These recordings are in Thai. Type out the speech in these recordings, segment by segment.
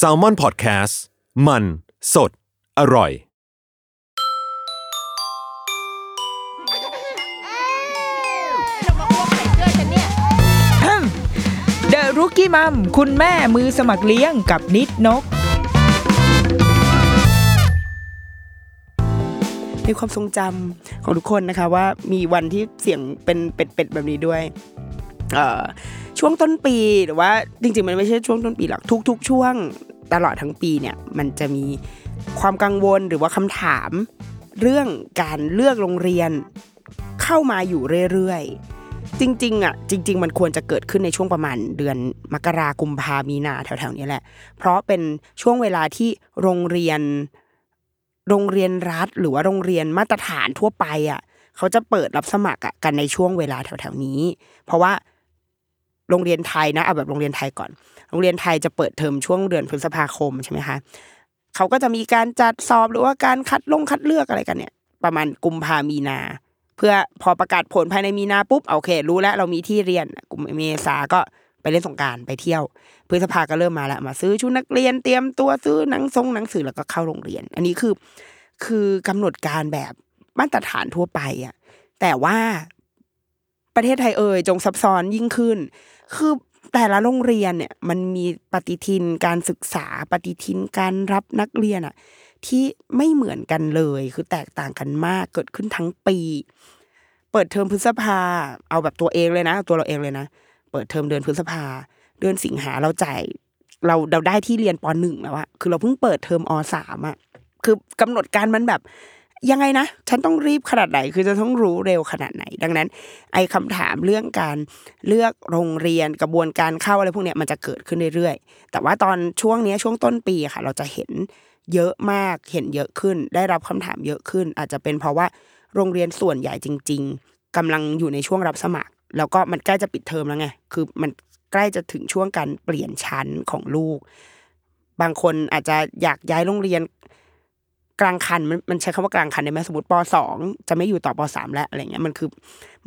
s a l m o n PODCAST มัน สด อร่อย เดอะรุกี้มัมคุณแม่มือสมัครเลี้ยงกับนิดนก ในความทรงจำของทุกคนนะคะว่ามีวันที่เสียงเป็นเป็ดๆแบบนี้ด้วยเอ่อ ช่วงต้นปีหรือว่าจริงๆ มันไม่ใช่ช่วงต้นปีหรอกทุก ๆ ช่วงตลอดทั้งปีเนี่ยมันจะมีความกังวลหรือว่าคำถาม เรื่องการเลือกโรงเรียนเข้ามาอยู่เรื่อยๆ จริงๆอะจริง ๆ มันควรจะเกิดขึ้นในช่วงประมาณเดือนมกรากุมภามีนาแถวๆนี้แหละ เพราะเป็นช่วงเวลาที่โรงเรียนโรงเรียนรัฐ หรือว่าโรงเรียนมาตรฐานทั่วไปอะเขาจะเปิดรับสมัครอะกันในช่วงเวลาแถวๆนี้ เพราะว่า โรงเรียนไทยนะเอาแบบโรงเรียนไทยก่อน โรงเรียนไทยจะเปิดเทอมช่วงเดือนพฤษภาคมใช่ไหมคะเขาก็จะมีการจัดสอบหรือว่าการคัดลงคัดเลือกอะไรกันเนี่ย ประมาณกุมภามีนา เพื่อพอประกาศผลภายในมีนาปุ๊บโอเค รู้แล้วเรามีที่เรียนกุมเมษาก็ไปเล่นสงการไปเที่ยวพฤษภาก็เริ่มมาแล้วมาซื้อชุดนักเรียนเตรียมตัวซื้อหนังทรงหนังสือแล้วก็เข้าโรงเรียน อันนี้คือ คือกำหนดการแบบมาตรฐานทั่วไปอะแต่ว่า ประเทศไทยเอ่ยจงซับซ้อนยิ่งขึ้น คือแต่ละโรงเรียนเนี่ยมันมีปฏิทินการศึกษาปฏิทินการรับนักเรียนอะที่ไม่เหมือนกันเลย คือแตกต่างกันมากเกิดขึ้นทั้งปี เปิดเทอมพฤษภาเอาแบบตัวเองเลยนะ ตัวเราเองเลยนะเปิดเทอมเดือนพฤษภาเดือนสิงหาเราจ่ายเราเราได้ที่เรียนปหนึ่งแล้วอะคือเราเพิ่งเปิดเทอมอสามอะคือกำหนดการมันแบบ ยังไงนะฉันต้องรีบขนาดไหนคือจะต้องรู้เร็วขนาดไหน ดังนั้น ไอ้คำถามเรื่องการเลือกโรงเรียนกระบวนการเข้าอะไรพวกเนี้ยมันจะเกิดขึ้นเรื่อยๆ แต่ว่าตอนช่วงนี้ช่วงต้นปีค่ะ เราจะเห็นเยอะมากเห็นเยอะขึ้น ได้รับคำถามเยอะขึ้น อาจจะเป็นเพราะว่าโรงเรียนส่วนใหญ่จริง ๆกำลังอยู่ในช่วงรับสมัคร แล้วก็มันใกล้จะปิดเทอมแล้วไงคือมันใกล้จะถึงช่วงการเปลี่ยนชั้นของลูก บางคนอาจจะอยากย้ายโรงเรียน กลางคันมันมันใช้คำว่ากลางคันได้ไหมสมมติปสองจะไม่อยู่ต่อปสามแล้วอะไรเงี้ยมันคือ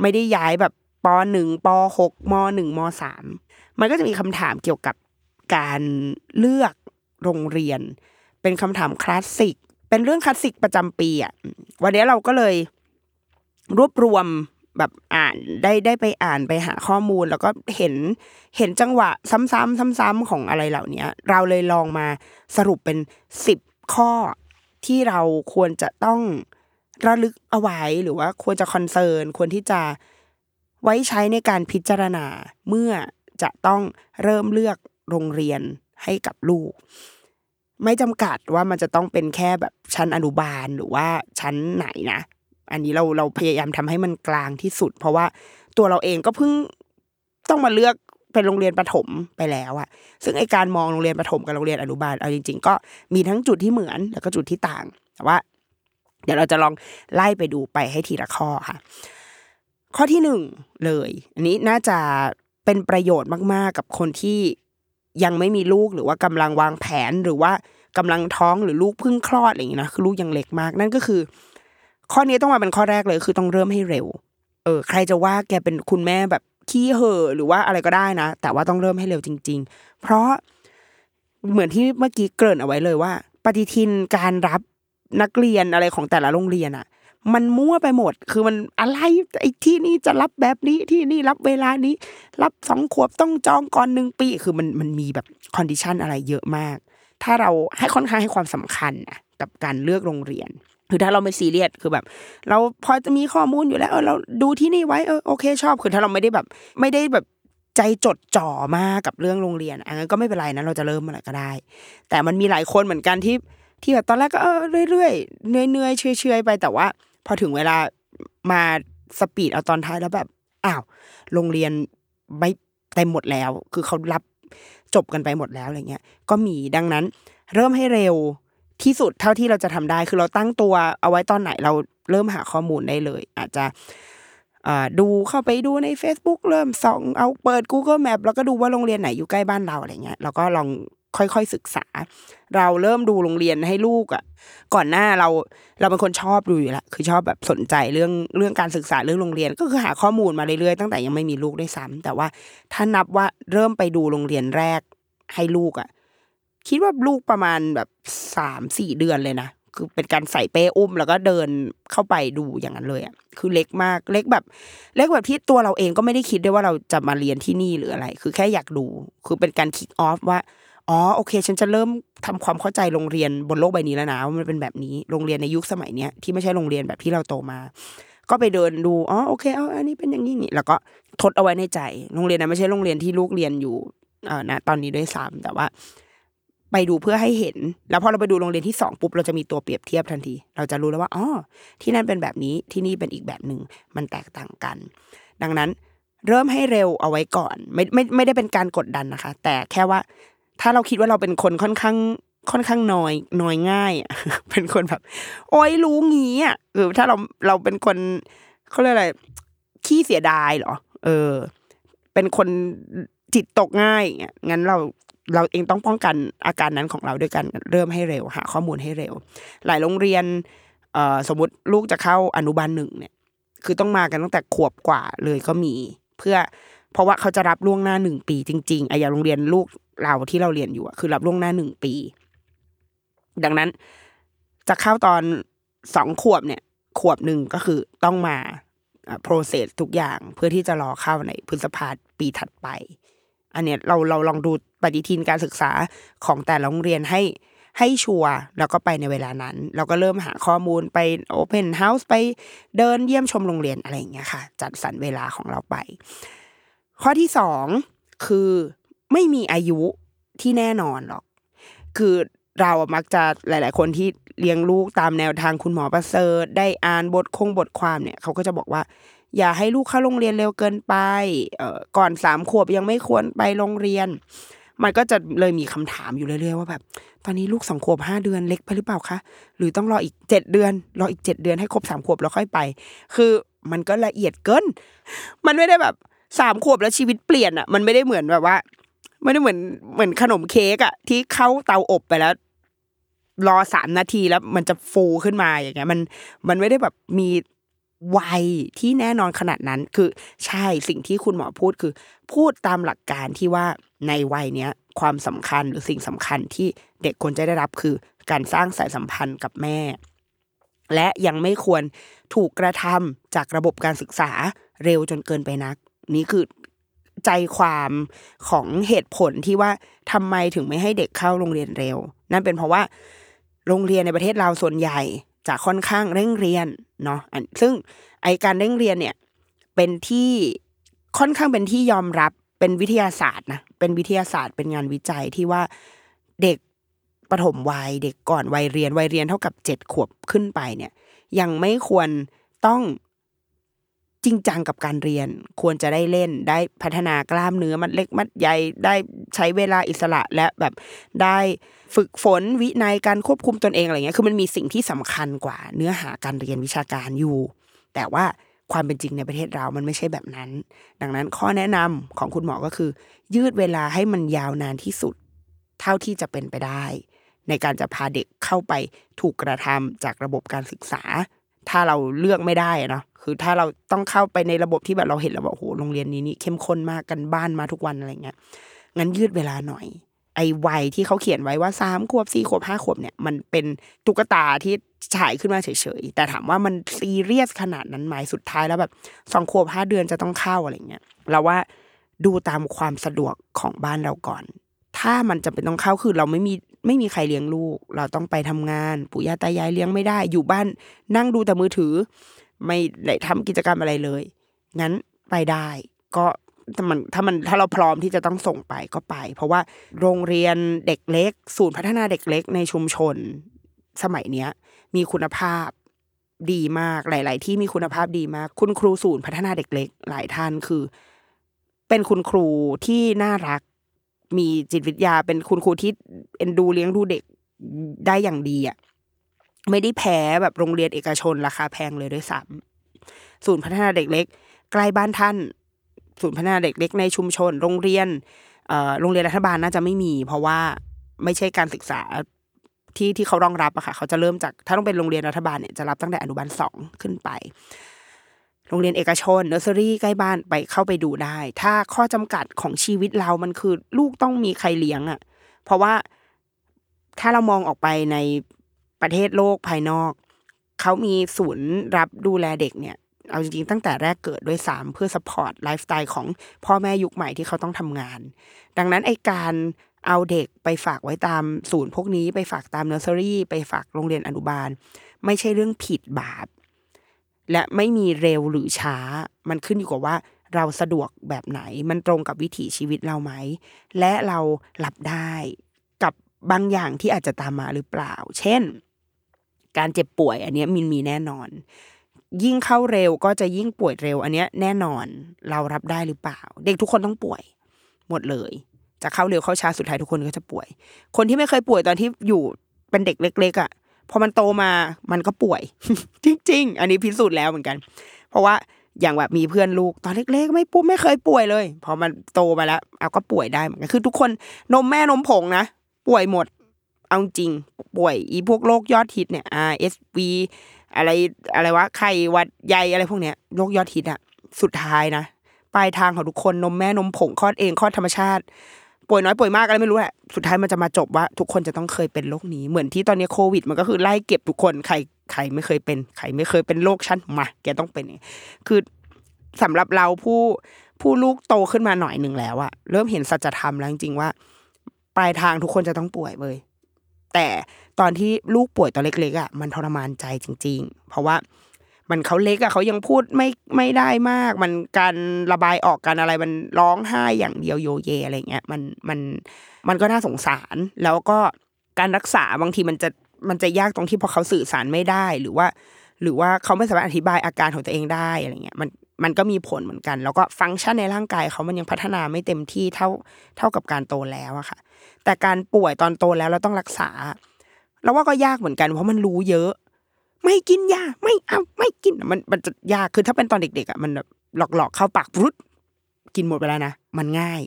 ไม่ได้ย้ายแบบปหนึ่งปหกมหนึ่งมสามมันก็จะมีคำถามเกี่ยวกับการเลือกโรงเรียน เป็นคำถามคลาสสิกเป็นเรื่องคลาสสิกประจำปีอะวันนี้เราก็เลยรวบรวมแบบอ่านได้ได้ไปอ่านไปหาข้อมูล แล้วก็เห็นเห็นจังหวะซ้ำๆซ้ำๆของอะไรเหล่านี้เราเลยลองมาสรุปเป็นสิบข้อ ที่เราควรจะต้องระลึกเอาไว้หรือว่าควรจะ concern ควรที่จะไว้ใช้ในการพิจารณาเมื่อจะต้องเริ่มเลือกโรงเรียนให้กับลูก ไม่จำกัดว่ามันจะต้องเป็นแค่แบบชั้นอนุบาลหรือว่าชั้นไหนนะ อันนี้เราเราพยายามทำให้มันกลางที่สุด เพราะว่าตัวเราเองก็เพิ่งต้องมาเลือก เป็นโรงเรียนประถมไปแล้วอะซึ่งไอการมองโรงเรียนประถมกับโรงเรียนอนุบาลเอาจริง ๆ ก็มีทั้งจุดที่เหมือนแล้วก็จุดที่ต่าง แต่ว่า เดี๋ยวเราจะลองไล่ไปดูไปให้ทีละข้อค่ะ ข้อที่หนึ่งเลย อันนี้น่าจะเป็นประโยชน์มาก ๆ กับคนที่ยังไม่มีลูกหรือว่ากำลังวางแผนหรือว่ากำลังท้องหรือลูกเพิ่งคลอดอะไรอย่างนี้นะคือลูกยังเล็กมาก นั่นก็คือ ข้อนี้ต้องมาเป็นข้อแรกเลย คือต้องเริ่มให้เร็ว เออ ใครจะว่าแกเป็นคุณแม่แบบ ขี้เห่อหรือว่าอะไรก็ได้นะ แต่ว่าต้องเริ่มให้เร็วจริง ๆ เพราะเหมือนที่เมื่อกี้เกริ่นเอาไว้เลยว่า ปฏิทินการรับนักเรียนอะไรของแต่ละโรงเรียนอะมันมั่วไปหมด คือมันอะไรไอ้ที่นี่จะรับแบบนี้ที่นี่รับเวลานี้ รับสองขวบต้องจองก่อนหนึ่งปี คือมันมันมีแบบ condition อะไรเยอะมาก ถ้าเราให้ค่อนข้างให้ความสำคัญนะกับการเลือกโรงเรียน คือถ้าเราไม่ซีเรียสคือแบบ เราพอจะมีข้อมูลอยู่แล้วเออเราดูที่นี่ไว้เออโอเคชอบคือถ้าเราไม่ได้แบบ ไม่ได้แบบใจจดจ่อมากกับเรื่องโรงเรียนอันนั้นก็ไม่เป็นไรนะเราจะเริ่มเมื่อไหร่ก็ได้ แต่มันมีหลายคนเหมือนกันที่ที่แบบตอนแรกก็เออเรื่อยๆเหนื่อยๆเฉอยๆไปแต่ว่า พอถึงเวลามาสปีดเอาตอนท้ายแล้วแบบอ้าวโรงเรียนไม่เต็มหมดแล้ว คือเขารับจบกันไปหมดแล้วอะไรเงี้ยก็มีดังนั้น เริ่มให้เร็ว ที่สุดเท่าที่เราจะทำได้ คือเราตั้งตัวเอาไว้ตอนไหนเราเริ่มหาข้อมูลได้เลย อาจจะดูเข้าไปดูใน Facebook เริ่มส่องเอาเปิด Google Map แล้วก็ดูว่าโรงเรียนไหนอยู่ใกล้บ้านเราอะไรเงี้ยแล้วก็ลองค่อยๆศึกษา เราเริ่มดูโรงเรียนให้ลูกอะ ก่อนหน้าเราเราเป็นคนชอบดูอยู่แล้วคือชอบแบบสนใจเรื่องเรื่องการศึกษาเรื่องโรงเรียน ก็คือหาข้อมูลมาเรื่อยๆตั้งแต่ยังไม่มีลูกด้วยซ้ำแต่ว่าถ้านับว่าเริ่มไปดูโรงเรียนแรกให้ลูกอะ คิดว่าลูกประมาณแบบสามสี่เดือนเลยนะคือเป็นการใส่เป้อุ้มแล้วก็เดินเข้าไปดูอย่างนั้นเลยอะคือเล็กมากเล็กแบบ เล็กแบบที่ตัวเราเองก็ไม่ได้คิดด้วยว่าเราจะมาเรียนที่นี่หรืออะไร คือแค่อยากดู คือเป็นการคิกออฟว่าอ๋อโอเค ฉันจะเริ่มทำความเข้าใจโรงเรียนบนโลกใบนี้แล้วนะว่ามันเป็นแบบนี้โรงเรียนในยุคสมัยเนี้ยที่ไม่ใช่โรงเรียนแบบที่เราโตมา ก็ไปเดินดูอ๋อโอเคเอาอันนี้เป็นอย่างนี้นี่แล้วก็ทดเอาไว้ในใจ โรงเรียนนั้นไม่ใช่โรงเรียนที่ลูกเรียนอยู่เอ่อนะตอนนี้ด้วยซ้ำแต่ว่า ไปดูเพื่อให้เห็น แล้วพอเราไปดูโรงเรียนที่สองปุ๊บเราจะมีตัวเปรียบเทียบทันที เราจะรู้แล้วว่าอ๋อที่นั่นเป็นแบบนี้ที่นี่เป็นอีกแบบหนึ่งมันแตกต่างกัน ดังนั้นเริ่มให้เร็วเอาไว้ก่อน ไม่ไม่ไม่ได้เป็นการกดดันนะคะ แต่แค่ว่า ถ้าเราคิดว่าเราเป็นคนค่อนข้างค่อนข้างน้อยน้อยง่ายอะเป็นคนแบบ โอ้ยรู้งี้อะคือถ้าเราเราเป็นคนเขาเรียกอะไรขี้เสียดายเหรอเออ เป็นคนจิตตกง่ายอย่างเงี้ยงั้นเรา เราเองต้องป้องกันอาการนั้นของเราด้วยกันเริ่มให้เร็ว หาข้อมูลให้เร็ว หลายโรงเรียนสมมติลูกจะเข้าอนุบาลหนึ่งเนี่ย คือต้องมากันตั้งแต่ขวบกว่าเลยก็มี เพื่อเพราะว่าเขาจะรับล่วงหน้าหนึ่งปี จริงๆไอ้อย่างโรงเรียนลูกเราที่เราเรียนอยู่คือรับล่วงหน้าหนึ่งปี ดังนั้นจะเข้าตอนสองขวบเนี่ย ขวบหนึ่งก็คือต้องมาโปรเซสทุกอย่างเพื่อที่จะรอเข้าในพฤษภาปีถัดไป อันเนี้ยเราเราลองดู ปฏิทินการศึกษาของแต่ละโรงเรียนให้ให้ sure แล้วก็ไปในเวลานั้น เราก็เริ่มหาข้อมูลไป open house ไปเดินเยี่ยมชมโรงเรียนอะไรอย่างเงี้ยค่ะ จัดสรรเวลาของเราไป ข้อที่สองคือไม่มีอายุที่แน่นอนหรอก คือเรามักจะหลาย ๆ คนที่เลี้ยงลูกตามแนวทางคุณหมอประเสริฐได้อ่านบทคงบทความเนี่ยเขาก็จะบอกว่า อย่าให้ลูกเข้าโรงเรียนเร็วเกินไปเอ่อก่อนสามขวบยังไม่ควรไปโรงเรียน มันก็จะเลยมีคำถามอยู่เรื่อยๆว่าแบบ ตอนนี้ลูกสองขวบห้าเดือนเล็กไปหรือเปล่าคะหรือต้องรออีกเจ็ดเดือน รออีกเจ็ดเดือนให้ครบสามขวบแล้วค่อยไป คือมันก็ละเอียดเกิน มันไม่ได้แบบสามขวบแล้วชีวิตเปลี่ยนอะ มันไม่ได้เหมือนแบบว่าไม่ได้เหมือนเหมือนขนมเค้กอะ ที่เข้าเตาอบไปแล้ว รอสามนาทีแล้วมันจะฟูขึ้นมาอย่างเงี้ย มันมันไม่ได้แบบมี วัยที่แน่นอนขนาดนั้น คือใช่สิ่งที่คุณหมอพูดคือ พูดตามหลักการที่ว่าในวัยเนี้ยความสำคัญหรือสิ่งสำคัญที่เด็กควรจะได้รับคือการสร้างสายสัมพันธ์กับแม่ และยังไม่ควรถูกกระทำจากระบบการศึกษาเร็วจนเกินไปนัก นี่คือใจความของเหตุผลที่ว่าทำไมถึงไม่ให้เด็กเข้าโรงเรียนเร็ว นั่นเป็นเพราะว่าโรงเรียนในประเทศเราส่วนใหญ่ จะค่อนข้างเร่งเรียนเนาะซึ่งไอการเร่งเรียนเนี่ยเป็นที่ค่อนข้างเป็นที่ยอมรับเป็นวิทยาศาสตร์นะเป็นวิทยาศาสตร์เป็นงานวิจัยที่ว่าเด็กปฐมวัยเด็กก่อนวัยเรียนวัยเรียนเท่ากับเจ็ดขวบขึ้นไปเนี่ย ยังไม่ควรต้อง จริงจังกับการเรียน ควรจะได้เล่นได้พัฒนากล้ามเนื้อมัดเล็กมัดใหญ่ได้ใช้เวลาอิสระและแบบได้ฝึกฝนวินัยการควบคุมตนเองอะไรเงี้ยคือมันมีสิ่งที่สำคัญกว่าเนื้อหาการเรียนวิชาการอยู่ แต่ว่าความเป็นจริงในประเทศเรามันไม่ใช่แบบนั้น ดังนั้นข้อแนะนำของคุณหมอก็คือ ยืดเวลาให้มันยาวนานที่สุด เท่าที่จะเป็นไปได้ ในการจะพาเด็กเข้าไปถูกกระทำจากระบบการศึกษา ถ้าเราเลือกไม่ได้เนาะ คือถ้าเราต้องเข้าไปในระบบที่แบบเราเห็นแล้วว่าโอ้โหโรงเรียนนี้นี่เข้มข้นมากกันบ้านมาทุกวันอะไรเงี้ยงั้นยืดเวลาหน่อย ไอ้วัยที่เขาเขียนไว้ว่าสามขวบสี่ขวบห้าขวบเนี่ยมันเป็นตุ๊กตาที่ฉายขึ้นมาเฉยๆแต่ถามว่ามันซีเรียสขนาดนั้นไหมสุดท้ายแล้วแบบสองขวบห้าเดือนจะต้องเข้าอะไรเงี้ยเราว่าดูตามความสะดวกของบ้านเราก่อน ถ้ามันจำเป็นต้องเข้าคือเราไม่มีไม่มีใครเลี้ยงลูก เราต้องไปทำงาน ปู่ย่าตายายเลี้ยงไม่ได้ อยู่บ้านนั่งดูแต่มือถือ ไม่ได้ทำกิจกรรมอะไรเลย งั้นไปได้ ก็ถ้ามันถ้ามันถ้าเราพร้อมที่จะต้องส่งไปก็ไป เพราะว่าโรงเรียนเด็กเล็ก ศูนย์พัฒนาเด็กเล็กในชุมชน สมัยเนี้ย มีคุณภาพดีมากหลาย ๆ ที่มีคุณภาพดีมาก คุณครูศูนย์พัฒนาเด็กเล็ก หลายท่านคือ เป็นคุณครูที่น่ารัก มีจิตวิทยาเป็นคุณครูที่เอ็นดูเลี้ยงดูเด็กได้อย่างดีอะ ไม่ได้แพ้แบบโรงเรียนเอกชนราคาแพงเลยด้วยซ้ำศูนย์พัฒนาเด็กเล็กใกล้บ้านท่าน ศูนย์พัฒนาเด็กเล็กในชุมชน โรงเรียนโรงเรียนรัฐบาลน่าจะไม่มี เพราะว่าไม่ใช่การศึกษาที่ที่เขารองรับอะค่ะเขาจะเริ่มจากถ้าต้องเป็นโรงเรียนรัฐบาลเนี่ยจะรับตั้งแต่อนุบาลสองขึ้นไป โรงเรียนเอกชนเนอร์เซอรี่ใกล้บ้านไปเข้าไปดูได้ ถ้าข้อจำกัดของชีวิตเรามันคือ ลูกต้องมีใครเลี้ยงอะเพราะว่าถ้าเรามองออกไปใน ประเทศโลกภายนอก เขามีศูนย์รับดูแลเด็กเนี่ยเอาจริงๆตั้งแต่แรกเกิดด้วยซ้ำเพื่อ support lifestyle ของพ่อแม่ยุคใหม่ที่เขาต้องทำงาน ดังนั้นไอการเอาเด็กไปฝากไว้ตามศูนย์พวกนี้ไปฝากตามเนอร์เซอรี่ไปฝากโรงเรียนอนุบาล ไม่ใช่เรื่องผิดบาป และไม่มีเร็วหรือช้า มันขึ้นอยู่กับว่าเราสะดวกแบบไหน มันตรงกับวิถีชีวิตเราไหม และเราหลับได้ บางอย่างที่อาจจะตามมาหรือเปล่า เช่น การเจ็บป่วยอันนี้มินมีแน่นอน ยิ่งเข้าเร็วก็จะยิ่งป่วยเร็ว อันนี้แน่นอนเรารับได้หรือเปล่า เด็กทุกคนต้องป่วย หมดเลย จะเข้าเร็วเข้าช้าสุดท้ายทุกคนก็จะป่วย คนที่ไม่เคยป่วยตอนที่อยู่เป็นเด็กเล็ก ๆอะพอมันโตมามันก็ป่วย จริง ๆ อันนี้พิสูจน์แล้วเหมือนกัน เพราะว่าอย่างแบบมีเพื่อนลูกตอนเล็กๆ ไม่ปุ๊บไม่เคยป่วยเลย พอมันโตมาแล้วเอาก็ป่วยได้เหมือนกันคือทุกคนนมแม่นมผงนะ ป่วยหมด เอาจริง ป่วยอีพวกโรคยอดฮิตเนี่ย RSV อะไรอะไรวะไข้วัดใหญ่อะไรพวกเนี้ยโรคยอดฮิตอะสุดท้ายนะปลายทางของทุกคนนมแม่นมผงคลอดเองคลอดธรรมชาติ ป่วยน้อยป่วยมากอะไรไม่รู้แหละสุดท้ายมันจะมาจบว่า ทุกคนจะต้องเคยเป็นโรคนี้ เหมือนที่ตอนนี้โควิด มันก็คือไล่เก็บทุกคนใครใครไม่เคยเป็นใครไม่เคยเป็นโรคชั้นมาแกต้องเป็นคือสำหรับเราผู้ผู้ลูกโตขึ้นมาหน่อยหนึ่งแล้วอะเริ่มเห็นสัจธรรมแล้วจริงๆว่า ปลายทางทุกคนจะต้องป่วยเลยแต่ตอนที่ลูกป่วยตอนเล็กๆอะมันทรมานใจจริง ๆ เพราะว่ามันเขาเล็กอะเขายังพูดไม่ไม่ได้มาก มันการระบายออกการอะไรมันร้องไห้อย่างเดียวโยเยอะไรเงี้ยมันมันมันก็น่าสงสาร แล้วก็การรักษาบางทีมันจะมันจะยากตรงที่พอเขาสื่อสารไม่ได้หรือว่า หรือว่าเขาไม่สามารถอธิบายอาการของตัวเองได้อะไรเงี้ยมันมันก็มีผลเหมือนกัน แล้วก็ฟังก์ชันในร่างกายเขามันยังพัฒนาไม่เต็มที่เท่าเท่ากับการโตแล้วอะค่ะ แต่การป่วยตอนโตแล้วเราต้องรักษาเราว่าก็ยากเหมือนกันเพราะมันรู้เยอะ ไม่กินยาไม่เอาไม่กินมันมันจะยากคือถ้าเป็นตอนเด็กๆอะมันแบบหลอกๆเข้าปากรุดกินหมดไปแล้วนะมันง่าย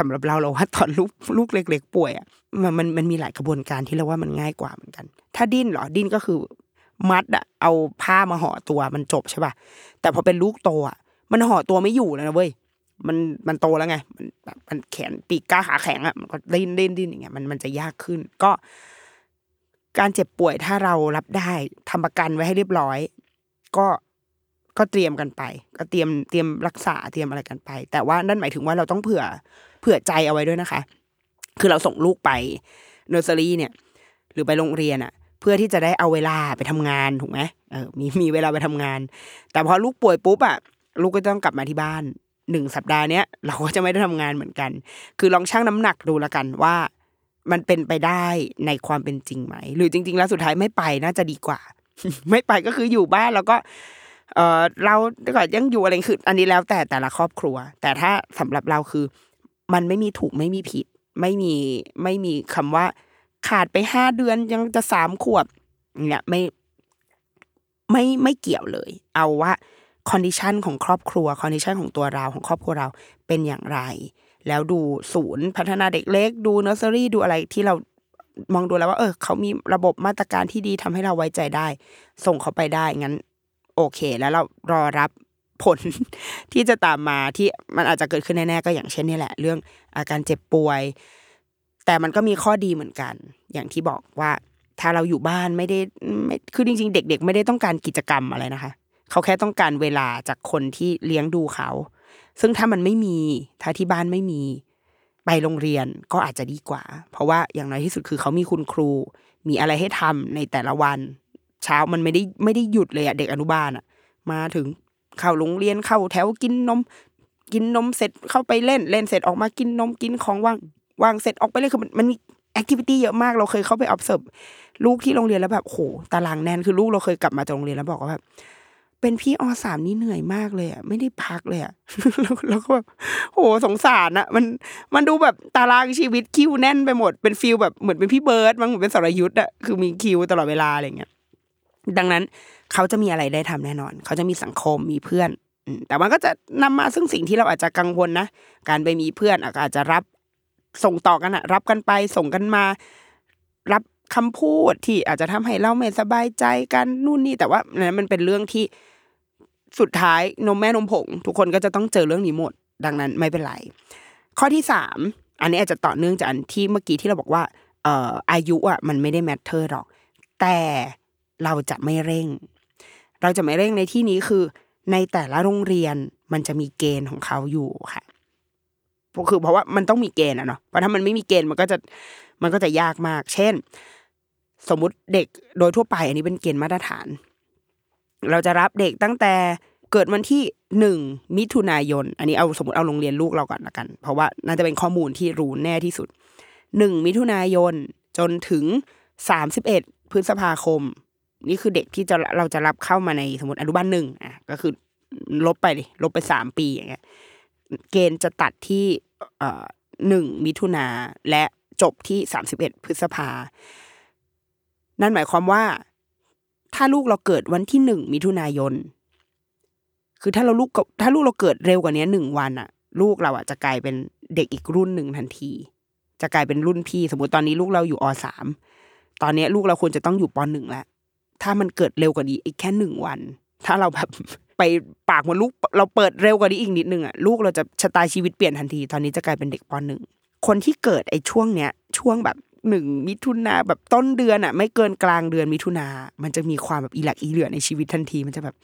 สำหรับเราเราว่าตอนลูกลูกเล็ก ๆ ป่วยอะมันมันมันมีหลายกระบวนการที่เราว่ามันง่ายกว่าเหมือนกัน ถ้าดิ้นเหรอดิ้นก็คือ มัดอะเอาผ้ามาห่อตัวมันจบใช่ป่ะแต่พอเป็นลูกโตอะมันห่อตัวไม่อยู่แล้วนะเว้ย มันมันโตแล้วไง มันแบบมันแขนปีกก้าขาแข็งอะมันก็ดิ้นดิ้นดิ้นอย่างเงี้ยมันมันจะยากขึ้น ก็ การเจ็บป่วยถ้าเรารับได้ทำประกันไว้ให้เรียบร้อย ก็ก็เตรียมกันไป ก็เตรียมเตรียมรักษาเตรียมอะไรกันไป แต่ว่านั่นหมายถึงว่าเราต้องเผื่อเผื่อใจเอาไว้ด้วยนะคะ คือเราส่งลูกไปเนอร์เซอรี่เนี่ย หรือไปโรงเรียนอะ เพื่อที่จะได้เอาเวลาไปทำงานถูกไหมเออมีมีเวลาไปทำงาน แต่พอลูกป่วยปุ๊บอะลูกก็ต้องกลับมาที่บ้าน หนึ่งสัปดาห์เนี้ยเราก็จะไม่ได้ทำงานเหมือนกัน คือลองชั่งน้ำหนักดูละกันว่า มันเป็นไปได้ในความเป็นจริงไหม หรือจริง ๆ แล้วสุดท้ายไม่ไปน่าจะดีกว่า ไม่ไปก็คืออยู่บ้านแล้วก็ เออเราก็ยังอยู่อะไรคือ อันนี้แล้วแต่แต่ละครอบครัว แต่ถ้าสำหรับเราคือ มันไม่มีถูกไม่มีผิด ไม่มีไม่มีคำว่า ขาดไปห้าเดือนยังจะสามขวบเนี่ยไม่ไม่ไม่เกี่ยวเลย เอาว่า condition ของครอบครัว condition ของตัวเราของครอบครัวเราเป็นอย่างไร แล้วดูศูนย์พัฒนาเด็กเล็ก ดูเนอร์เซอรี่ดูอะไรที่เรามองดูแล้วว่า เออ เขามีระบบมาตรการที่ดีทำให้เราไว้ใจได้ ส่งเขาไปได้งั้น โอเค แล้วเรารอรับผลที่จะตามมาที่มันอาจจะเกิดขึ้นแน่ๆก็อย่างเช่นนี่แหละ เรื่องอาการเจ็บป่วย แต่มันก็มีข้อดีเหมือนกัน อย่างที่บอกว่าถ้าเราอยู่บ้านไม่ได้ไม่คือจริง ๆ เด็ก ๆ ไม่ได้ต้องการกิจกรรมอะไรนะคะ เขาแค่ต้องการเวลาจากคนที่เลี้ยงดูเขา ซึ่งถ้ามันไม่มี ถ้าที่บ้านไม่มี ไปโรงเรียนก็อาจจะดีกว่า เพราะว่าอย่างน้อยที่สุดคือเขามีคุณครู มีอะไรให้ทำในแต่ละวัน เช้ามันไม่ได้ไม่ได้หยุดเลยอะเด็กอนุบาลอะมาถึงเข้าโรงเรียนเข้าแถวกินนม กินนมเสร็จเข้าไปเล่นเล่นเสร็จออกมากินนมกินของว่างว่างเสร็จออกไปเลยคือมันมันมีแอคทิวิตี้เยอะมากเราเคยเข้าไป observe ลูกที่โรงเรียนแล้วแบบโหตารางแน่นคือลูกเราเคยกลับมาจากโรงเรียนแล้วบอกว่าแบบ เป็นพี่อสามนี่เหนื่อยมากเลยอะไม่ได้พักเลยอะแล้วแล้วก็แบบโหสงสารอะมันมันดูแบบตารางชีวิตคิวแน่นไปหมดเป็น feel แบบเหมือนเป็นพี่เบิร์ดมั้งเหมือนเป็นสรยุทธ์อะคือมีคิวตลอดเวลาอะไรเงี้ยดังนั้นเขาจะมีอะไรได้ทำแน่นอน เขาจะมีสังคมมีเพื่อนแต่มันก็จะนำมาซึ่งสิ่งที่เราอาจจะกังวลนะการไปมีเพื่อนอะก็อาจจะรับส่งต่อกันอะรับกันไปส่งกันมา รับ คำพูดที่อาจจะทำให้เราไม่สบายใจกันนู่นนี่ แต่ว่านั้นมันเป็นเรื่องที่สุดท้ายนมแม่นมผง ทุกคนก็จะต้องเจอเรื่องนี้หมด ดังนั้นไม่เป็นไร ข้อที่สามอันนี้อาจจะต่อเนื่องจากอันที่เมื่อกี้ที่เราบอกว่าเอ่ออายุอะมันไม่ได้ matter หรอก แต่เราจะไม่เร่ง เราจะไม่เร่งในที่นี้คือ ในแต่ละโรงเรียนมันจะมีเกณฑ์ของเขาอยู่ค่ะคือเพราะว่ามันต้องมีเกณฑ์อะเนาะเพราะถ้ามันไม่มีเกณฑ์มันก็จะมันก็จะยากมาก เช่น สมมุติเด็กโดยทั่วไป อันนี้เป็นเกณฑ์มาตรฐาน เราจะรับเด็กตั้งแต่เกิดวันที่หนึ่งมิถุนายน อันนี้เอาสมมติเอาโรงเรียนลูกเราก่อนละกัน เพราะว่าน่าจะเป็นข้อมูลที่รู้แน่ที่สุดหนึ่งมิถุนายนจนถึงสามสิบเอ็ดพฤษภาคม นี่คือเด็กที่จะเราจะรับเข้ามาในสมมติอนุบาลหนึ่งอะก็คือลบไปดิลบไปสามปีอย่างเงี้ยเกณฑ์จะตัดที่เอ่อหนึ่งมิถุนาและจบที่สามสิบเอ็ดพฤษภา นั่นหมายความว่า ถ้าลูกเราเกิดวันที่หนึ่งมิถุนายน คือถ้าเราลูกถ้าลูกเราเกิดเร็วกว่านี้หนึ่งวันอะลูกเราอะจะกลายเป็นเด็กอีกรุ่นหนึ่งทันที จะกลายเป็นรุ่นพี่ สมมติตอนนี้ลูกเราอยู่อสามตอนนี้ลูกเราควรจะต้องอยู่ปหนึ่งแล้วถ้ามันเกิดเร็วกว่านี้อีกแค่หนึ่งวัน ถ้าเราแบบไปปากมันลูกเราเปิดเร็วกว่านี้อีกนิดนึงอะลูกเราจะชะตาชีวิตเปลี่ยนทันที ตอนนี้จะกลายเป็นเด็กปหนึ่งคนที่เกิดไอ้ช่วงเนี้ย ช่วงแบบ หนึ่งมิถุนาแบบต้นเดือนอะ ไม่เกินกลางเดือนมิถุนามันจะมีความแบบอีหลักอีเหลือในชีวิตทันทีมันจะแบบ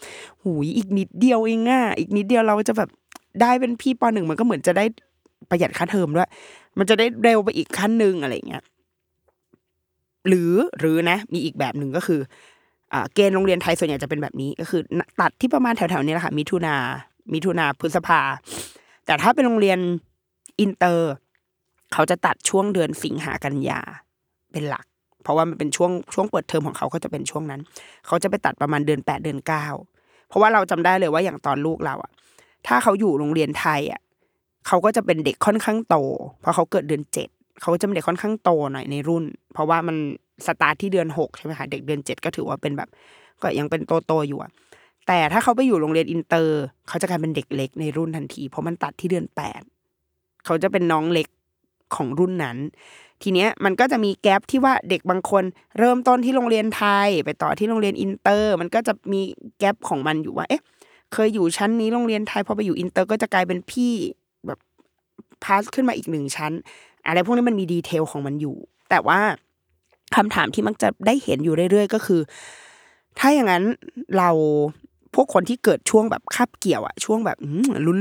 หูยอีกนิดเดียวเองอะอีกนิดเดียวเราจะแบบได้เป็นพี่ปหนึ่งมันก็เหมือนจะได้ประหยัดค่าเทอมด้วย มันจะได้เร็วไปอีกขั้นหนึ่งอะไรเงี้ยหรือหรือนะ มีอีกแบบหนึ่งก็คืออ่าเกณฑ์โรงเรียนไทยส่วนใหญ่จะเป็นแบบนี้ ก็คือ ตัดที่ประมาณแถวๆนี้แหละค่ะมิถุนามิถุนาพฤษภา แต่ถ้าเป็นโรงเรียนอินเตอร์ เขาจะตัดช่วงเดือนสิงหากันยาเป็นหลัก เพราะว่ามันเป็นช่วงช่วงเปิดเทอมของเขาก็จะเป็นช่วงนั้น เขาจะไปตัดประมาณเดือนแปดเดือนเก้าเพราะว่าเราจำได้เลยว่าอย่างตอนลูกเราอะ ถ้าเขาอยู่โรงเรียนไทยอะเขาก็จะเป็นเด็กค่อนข้างโต เพราะเขาเกิดเดือนเจ็ดเขาก็จะเป็นเด็กค่อนข้างโตหน่อยในรุ่น เพราะว่ามันสตาร์ทที่เดือนหกใช่ไหมคะเด็กเดือนเจ็ดก็ถือว่าเป็นแบบ ก็ยังเป็นโตโตๆอยู่อะแต่ถ้าเขาไปอยู่โรงเรียนอินเตอร์ เขาจะกลายเป็นเด็กเล็กในรุ่นทันที เพราะมันตัดที่เดือนแปดเขาจะเป็นน้องเล็ก ของรุ่นนั้น ทีเนี้ยมันก็จะมี gap ที่ว่าเด็กบางคนเริ่มต้นที่โรงเรียนไทย ไปต่อที่โรงเรียนอินเตอร์ มันก็จะมี gap ของมันอยู่ว่า เอ๊ะ เคยอยู่ชั้นนี้โรงเรียนไทยพอไปอยู่อินเตอร์ ก็จะกลายเป็นพี่แบบ pass ขึ้นมาอีกหนึ่งชั้น อะไรพวกนี้มันมี detail ของมันอยู่ แต่ว่าคำถามที่มักจะได้เห็นอยู่เรื่อยๆ ก็คือ ถ้าอย่างนั้นเราพวกคนที่เกิดช่วงแบบคาบเกี่ยวอะช่วงแบบ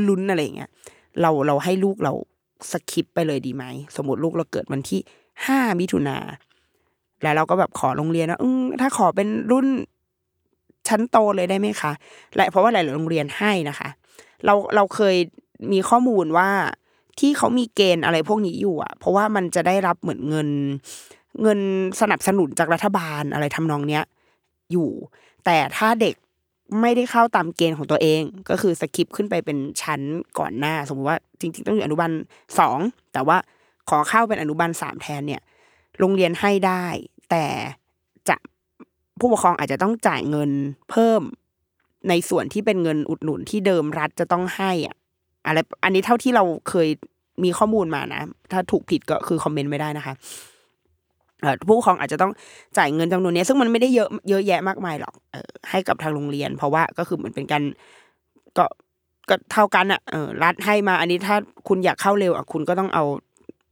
ลุ้นๆอะไรอย่างเงี้ยเราเราให้ลูกเรา สคิปไปเลยดีไหม สมมติลูกเราเกิดวันที่ห้ามิถุนาแล้วเราก็แบบขอโรงเรียนว่าถ้าขอเป็นรุ่นชั้นโตเลยได้ไหมคะและเพราะว่าหลายๆโรงเรียนให้นะคะ เราเราเคยมีข้อมูลว่าที่เขามีเกณฑ์อะไรพวกนี้อยู่อะ เพราะว่ามันจะได้รับเหมือนเงิน เงินสนับสนุนจากรัฐบาลอะไรทำนองเนี้ยอยู่ แต่ถ้าเด็ก ไม่ได้เข้าตามเกณฑ์ของตัวเอง ก็คือสคิปขึ้นไปเป็นชั้นก่อนหน้า สมมติว่าจริง ๆ ต้องอยู่อนุบาลสองแต่ว่าขอเข้าเป็นอนุบาลสามแทนเนี่ย โรงเรียนให้ได้ แต่จะผู้ปกครองอาจจะต้องจ่ายเงินเพิ่ม ในส่วนที่เป็นเงินอุดหนุนที่เดิมรัฐจะต้องให้อะอะไรอันนี้เท่าที่เราเคยมีข้อมูลมานะ ถ้าถูกผิดก็คือ comment ไม่ได้นะคะ ผู้ปกครองอาจจะต้องจ่ายเงินจำนวนนี้ ซึ่งมันไม่ได้เยอะเยอะแยะมากมายหรอกเออให้กับทางโรงเรียน เพราะว่าก็คือเหมือนเป็นการก็ก็เท่ากันอะเออรัฐให้มา อันนี้ถ้าคุณอยากเข้าเร็วอะคุณก็ต้องเอา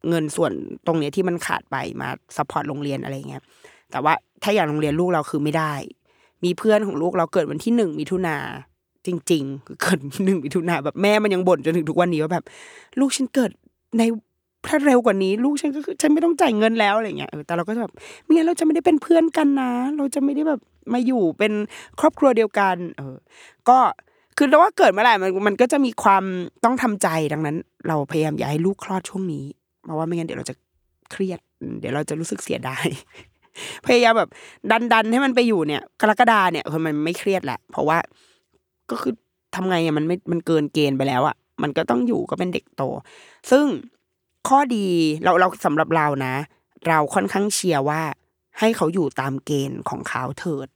เงินส่วนตรงเนี้ยที่มันขาดไปมา support โรงเรียนอะไรเงี้ยแต่ว่าถ้าอย่างโรงเรียนลูกเราคือไม่ได้ มีเพื่อนของลูกเราเกิดวันที่หนึ่งมิถุนาจริงๆคือเกิดหนึ่งมิถุนาแบบแม่มันยังบ่นจนถึงทุกวันนี้ว่าแบบ ลูกฉันเกิดใน ถ้าเร็วกว่านี้ลูกฉันก็คือฉันไม่ต้องจ่ายเงินแล้วอะไรเงี้ยแต่เราก็จะแบบไม่งั้นเราจะไม่ได้เป็นเพื่อนกันนะ เราจะไม่ได้แบบมาอยู่เป็นครอบครัวเดียวกัน เออ ก็คือเราว่าเกิดเมื่อไหร่มันมันก็จะมีความต้องทำใจดังนั้น เราพยายามอย่าให้ลูกคลอดช่วงนี้เพราะว่าไม่งั้นเดี๋ยวเราจะเครียด เดี๋ยวเราจะรู้สึกเสียดายพยายามแบบดันดันให้มันไปอยู่เนี่ยกรกฎาเนี่ยคือมันไม่เครียดแหละเพราะว่าก็คือทำไงอะมันไม่มันเกินเกณฑ์ไปแล้วอะมันก็ต้องอยู่ก็เป็นเด็กโต ซึ่ง ข้อดีเราเราสำหรับเรานะ เราค่อนข้างเชียร์ว่า ให้เขาอยู่ตามเกณฑ์ของเขาเถิด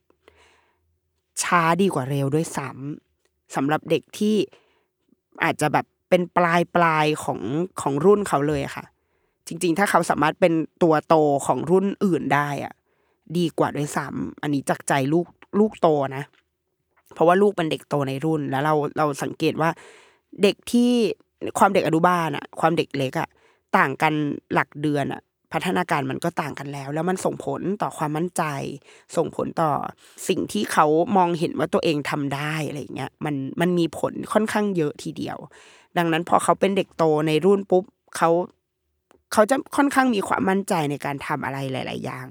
ช้าดีกว่าเร็วด้วยซ้ำสำหรับเด็กที่อาจจะแบบเป็นปลายปลายของของรุ่นเขาเลยค่ะ จริง ๆ ถ้าเขาสามารถเป็นตัวโตของรุ่นอื่นได้อะดีกว่าด้วยซ้ำอันนี้จากใจลูกลูกโตนะ เพราะว่าลูกเป็นเด็กโตในรุ่นแล้วเราเราสังเกตว่าเด็กที่ความเด็กอนุบาลอะความเด็กเล็กอะ ต่างกันหลักเดือนอะพัฒนาการมันก็ต่างกันแล้ว แล้วมันส่งผลต่อความมั่นใจ ส่งผลต่อสิ่งที่เขามองเห็นว่าตัวเองทำได้อะไรเงี้ยมันมันมีผลค่อนข้างเยอะทีเดียว ดังนั้นพอเขาเป็นเด็กโตในรุ่นปุ๊บเขาเขาจะค่อนข้างมีความมั่นใจในการทำอะไรหลาย ๆ อย่าง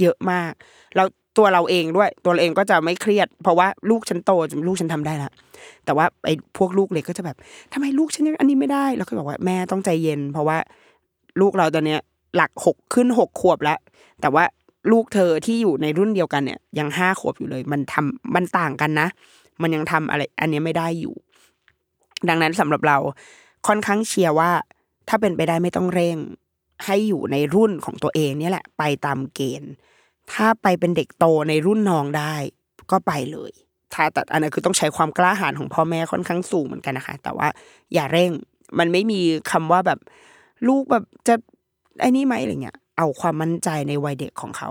เยอะมากแล้ว ตัวเราเองด้วย ตัวเราเองก็จะไม่เครียด เพราะว่าลูกฉันโตจนลูกฉันทำได้ละแต่ว่าไอ้พวกลูกเล็กก็จะแบบทำไมลูกฉันยังอันนี้ไม่ได้ แล้วก็บอกว่าแม่ต้องใจเย็น เพราะว่าลูกเราตอนเนี้ยหลักหกขึ้นหกขวบแล้ว แต่ว่าลูกเธอที่อยู่ในรุ่นเดียวกันเนี่ย ยังห้าขวบอยู่เลย มันทำมันต่างกันนะ มันยังทำอะไร อันนี้ไม่ได้อยู่ ดังนั้นสำหรับเราค่อนข้างเชียร์ว่า ถ้าเป็นไปได้ไม่ต้องเร่ง ให้อยู่ในรุ่นของตัวเองเนี่ยแหละ ไปตามเกณฑ์ ถ้าไปเป็นเด็กโตในรุ่นน้องได้ก็ไปเลยถ้าแต่อันนั้นคือต้องใช้ความกล้าหาญของพ่อแม่ค่อนข้างสูงเหมือนกันนะคะ แต่ว่าอย่าเร่ง มันไม่มีคำว่าแบบ ลูกแบบจะไอ้นี่ไหมอะไรเงี้ย เอาความมั่นใจในวัยเด็กของเขา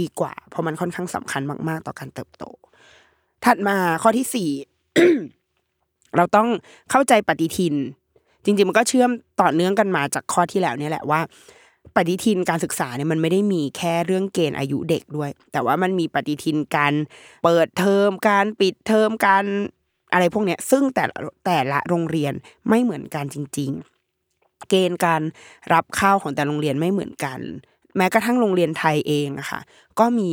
ดีกว่า เพราะมันค่อนข้างสำคัญมาก ๆ ต่อการเติบโต ถัดมาข้อที่สี่เราต้องเข้าใจปฏิทิน จริง ๆ มันก็เชื่อมต่อเนื่องกันมาจากข้อที่แล้วเนี่ยแหละว่า ปฏิทินการศึกษาเนี่ยมันไม่ได้มีแค่เรื่องเกณฑ์อายุเด็กด้วย แต่ว่ามันมีปฏิทินการเปิดเทอมการปิดเทอมการอะไรพวกเนี้ย ซึ่งแต่แต่ละโรงเรียนไม่เหมือนกันจริง ๆ เกณฑ์การรับเข้าของแต่โรงเรียนไม่เหมือนกัน แม้กระทั่งโรงเรียนไทยเองอะค่ะ ก็มี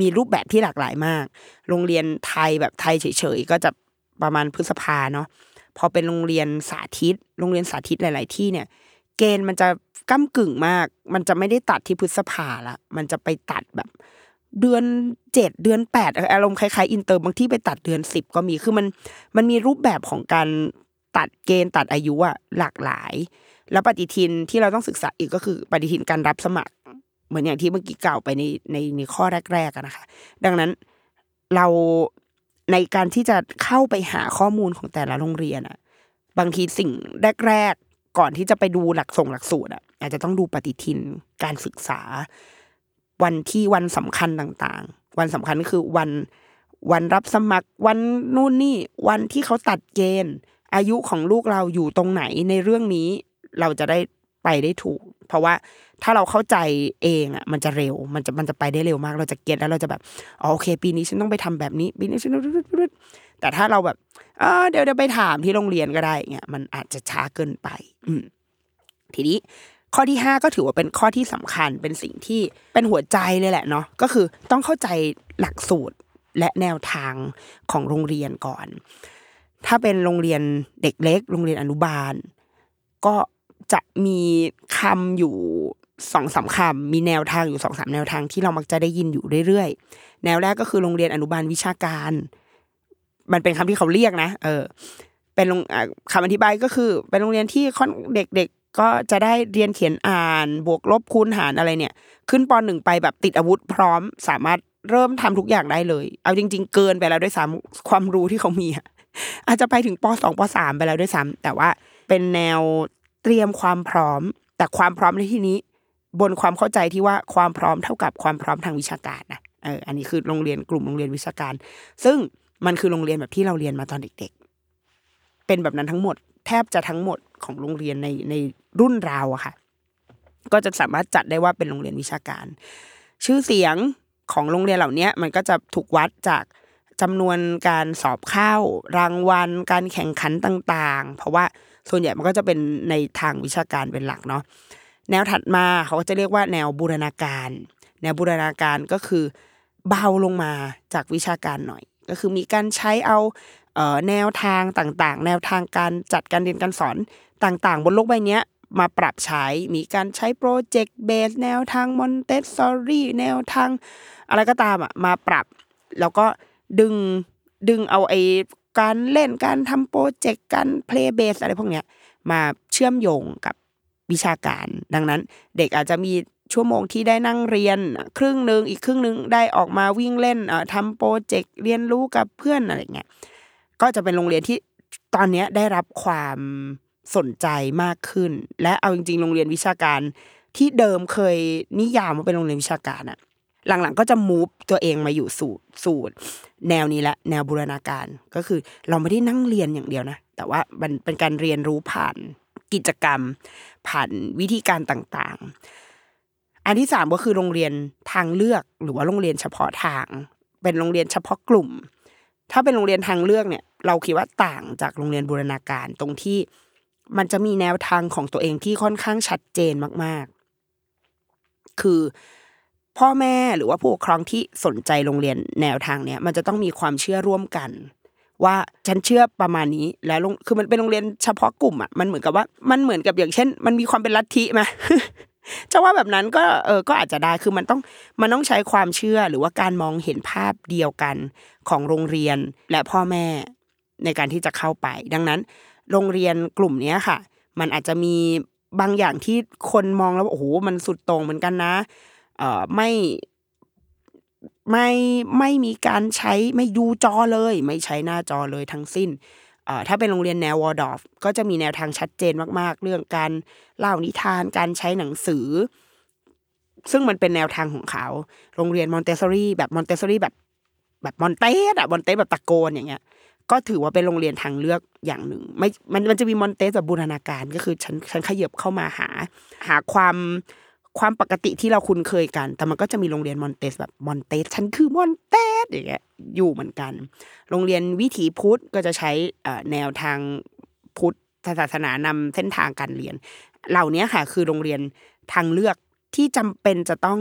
มีรูปแบบที่หลากหลายมาก โรงเรียนไทยแบบไทยเฉยๆก็จะประมาณพฤษภาเนาะพอเป็นโรงเรียนสาธิต โรงเรียนสาธิตหลาย ๆ ที่เนี่ย เกณฑ์มันจะก้ากึ่งมาก มันจะไม่ได้ตัดที่พฤษภาละ มันจะไปตัดแบบ เดือนเจ็ดเดือนแปดอารมณ์คล้ายๆอินเตอร์บางที่ไปตัดเดือนสิบก็มีคือมันมันมีรูปแบบของการตัดเกณฑ์ตัดอายุอะหลากหลาย แล้วปฏิทินที่เราต้องศึกษาอีกก็คือปฏิทินการรับสมัคร เหมือนอย่างที่เมื่อกี้กล่าวไปในในในข้อแรกๆนะคะ ดังนั้นเราในการที่จะเข้าไปหาข้อมูลของแต่ละโรงเรียนอะบางทีสิ่งแรก ก่อนที่จะไปดูหลักส่งหลักสูตรอะอาจจะต้องดูปฏิทินการศึกษา วันที่วันสำคัญต่างๆ วันสำคัญก็คือวันวันรับสมัครวันนู่นนี่วันที่เขาตัดเกณฑ์ อายุของลูกเราอยู่ตรงไหนในเรื่องนี้ เราจะได้ไปได้ถูก เพราะว่า ถ้าเราเข้าใจเองอะมันจะเร็วมันจะมันจะไปได้เร็วมาก เราจะเก็ตแล้วเราจะแบบอ๋อโอเค ปีนี้ฉันต้องไปทำแบบนี้ปีนี้ฉันแต่ถ้าเราแบบเออเดี๋ยวเดี๋ยวไปถามที่โรงเรียนก็ได้เงี้ยมันอาจจะช้าเกินไป อืมทีนี้ข้อที่ห้าก็ถือว่าเป็นข้อที่สำคัญเป็นสิ่งที่เป็นหัวใจเลยแหละเนาะก็คือต้องเข้าใจหลักสูตรและแนวทางของโรงเรียนก่อน ถ้าเป็นโรงเรียนเด็กเล็ก โรงเรียนอนุบาล ก็จะมีคำอยู่ สองสามคำมีแนวทางอยู่สองสามแนวทางที่เรามักจะได้ยินอยู่เรื่อยๆ แนวแรกก็คือโรงเรียนอนุบาลวิชาการ มันเป็นคำที่เขาเรียกนะ เออ เป็นโรงคำอธิบายก็คือ เป็นโรงเรียนที่เด็กๆก็จะได้เรียนเขียนอ่านบวกลบคูณหารอะไรเนี่ย ขึ้นปหนึ่งไปแบบติดอาวุธพร้อมสามารถเริ่มทำทุกอย่างได้เลย เอาจริง ๆ เกินไปแล้วด้วยซ้ำความรู้ที่เขามีอาจจะไปถึงปสองปสามไปแล้วด้วยซ้ำแต่ว่าเป็นแนวเตรียมความพร้อม แต่ความพร้อมในที่นี้ บนความเข้าใจที่ว่าความพร้อมเท่ากับความพร้อมทางวิชาการนะเอออันนี้คือโรงเรียนกลุ่มโรงเรียนวิชาการ ซึ่งมันคือโรงเรียนแบบที่เราเรียนมาตอนเด็ก ๆ เป็นแบบนั้นทั้งหมด แทบจะทั้งหมดของโรงเรียนในในรุ่นเราอะค่ะ ก็จะสามารถจัดได้ว่าเป็นโรงเรียนวิชาการ ชื่อเสียงของโรงเรียนเหล่านี้มันก็จะถูกวัดจากจำนวนการสอบเข้ารางวัล การแข่งขันต่าง ๆ เพราะว่าส่วนใหญ่มันก็จะเป็นในทางวิชาการเป็นหลักเนาะ แนวถัดมาเขาก็จะเรียกว่าแนวบูรณาการ แนวบูรณาการก็คือเบาลงมาจากวิชาการหน่อย ก็คือมีการใช้เอาเออแนวทางต่างๆ แนวทางการจัดการเรียนการสอนต่างๆ บนโลกใบนี้มาปรับใช้ มีการใช้ project based แนวทางมอนเตสซอรี่แนวทางอะไรก็ตามอะมาปรับ แล้วก็ดึงดึงเอาไอ้การเล่นการทำโปรเจกต์การ play based อะไรพวกเนี้ยมาเชื่อมโยงกับ วิชาการ ดังนั้นเด็กอาจจะมีชั่วโมงที่ได้นั่งเรียน ครึ่งหนึ่งอีกครึ่งหนึ่งได้ออกมาวิ่งเล่นเอ่อทำโปรเจกต์เรียนรู้กับเพื่อนอะไรเงี้ยก็จะเป็นโรงเรียนที่ตอนนี้ได้รับความสนใจมากขึ้น และเอาจริงๆ โรงเรียนวิชาการที่เดิมเคยนิยามว่าเป็นโรงเรียนวิชาการอะหลังๆก็จะมูฟตัวเองมาอยู่สู่สู่แนวนี้ละแนวบูรณาการก็คือเราไม่ได้นั่งเรียนอย่างเดียวนะ แต่ว่ามันเป็นการเรียนรู้ผ่าน กิจกรรม ผ่านวิธีการต่างๆ อันที่สามก็คือโรงเรียนทางเลือกหรือว่าโรงเรียนเฉพาะทาง เป็นโรงเรียนเฉพาะกลุ่ม ถ้าเป็นโรงเรียนทางเลือกเนี่ย เราคิดว่าต่างจากโรงเรียนบูรณาการตรงที่มันจะมีแนวทางของตัวเองที่ค่อนข้างชัดเจนมาก ๆ คือพ่อแม่หรือว่าผู้ปกครองที่สนใจโรงเรียนแนวทางเนี้ยมันจะต้องมีความเชื่อร่วมกัน ว่าฉันเชื่อประมาณนี้แล้วโรงคือมันเป็นโรงเรียนเฉพาะกลุ่มอะมันเหมือนกับว่ามันเหมือนกับอย่างเช่น มันมีความเป็นลัทธิไหมจะว่าแบบนั้นก็เออก็อาจจะได้คือมันต้องมันต้องใช้ความเชื่อหรือว่าการมองเห็นภาพเดียวกันของโรงเรียนและพ่อแม่ในการที่จะเข้าไป ดังนั้น โรงเรียนกลุ่มเนี้ยค่ะ มันอาจจะมีบางอย่างที่คนมองแล้วโอ้โหมันสุดต่งเหมือนกันนะ เอ่อไม่ ไม่ไม่มีการใช้ไม่ดูจอเลย ไม่ใช้หน้าจอเลยทั้งสิ้นเอ่อถ้าเป็นโรงเรียนแนววอลดอร์ฟก็จะมีแนวทางชัดเจนมาก ๆ เรื่องการเล่านิทานการใช้หนังสือ ซึ่งมันเป็นแนวทางของเขา โรงเรียนมอนเตสซอรี่แบบมอนเตสซอรี่แบบแบบมอนเตสอะมอนเตสแบบตะโกนอย่างเงี้ย ก็ถือว่าเป็นโรงเรียนทางเลือกอย่างหนึ่ง ไม่มันมันจะมีมอนเตสแบบบูรณาการก็คือฉันฉันขยับเข้ามาหา หาความ ความปกติที่เราคุ้นเคยกัน แต่มันก็จะมีโรงเรียนมอนเตสแบบมอนเตสฉันคือมอนเตสอย่างเงี้ยอยู่เหมือนกัน โรงเรียนวิถีพุทธก็จะใช้แนวทางพุทธศาสนานำเส้นทางการเรียน เหล่านี้ค่ะคือโรงเรียนทางเลือกที่จำเป็นจะต้อง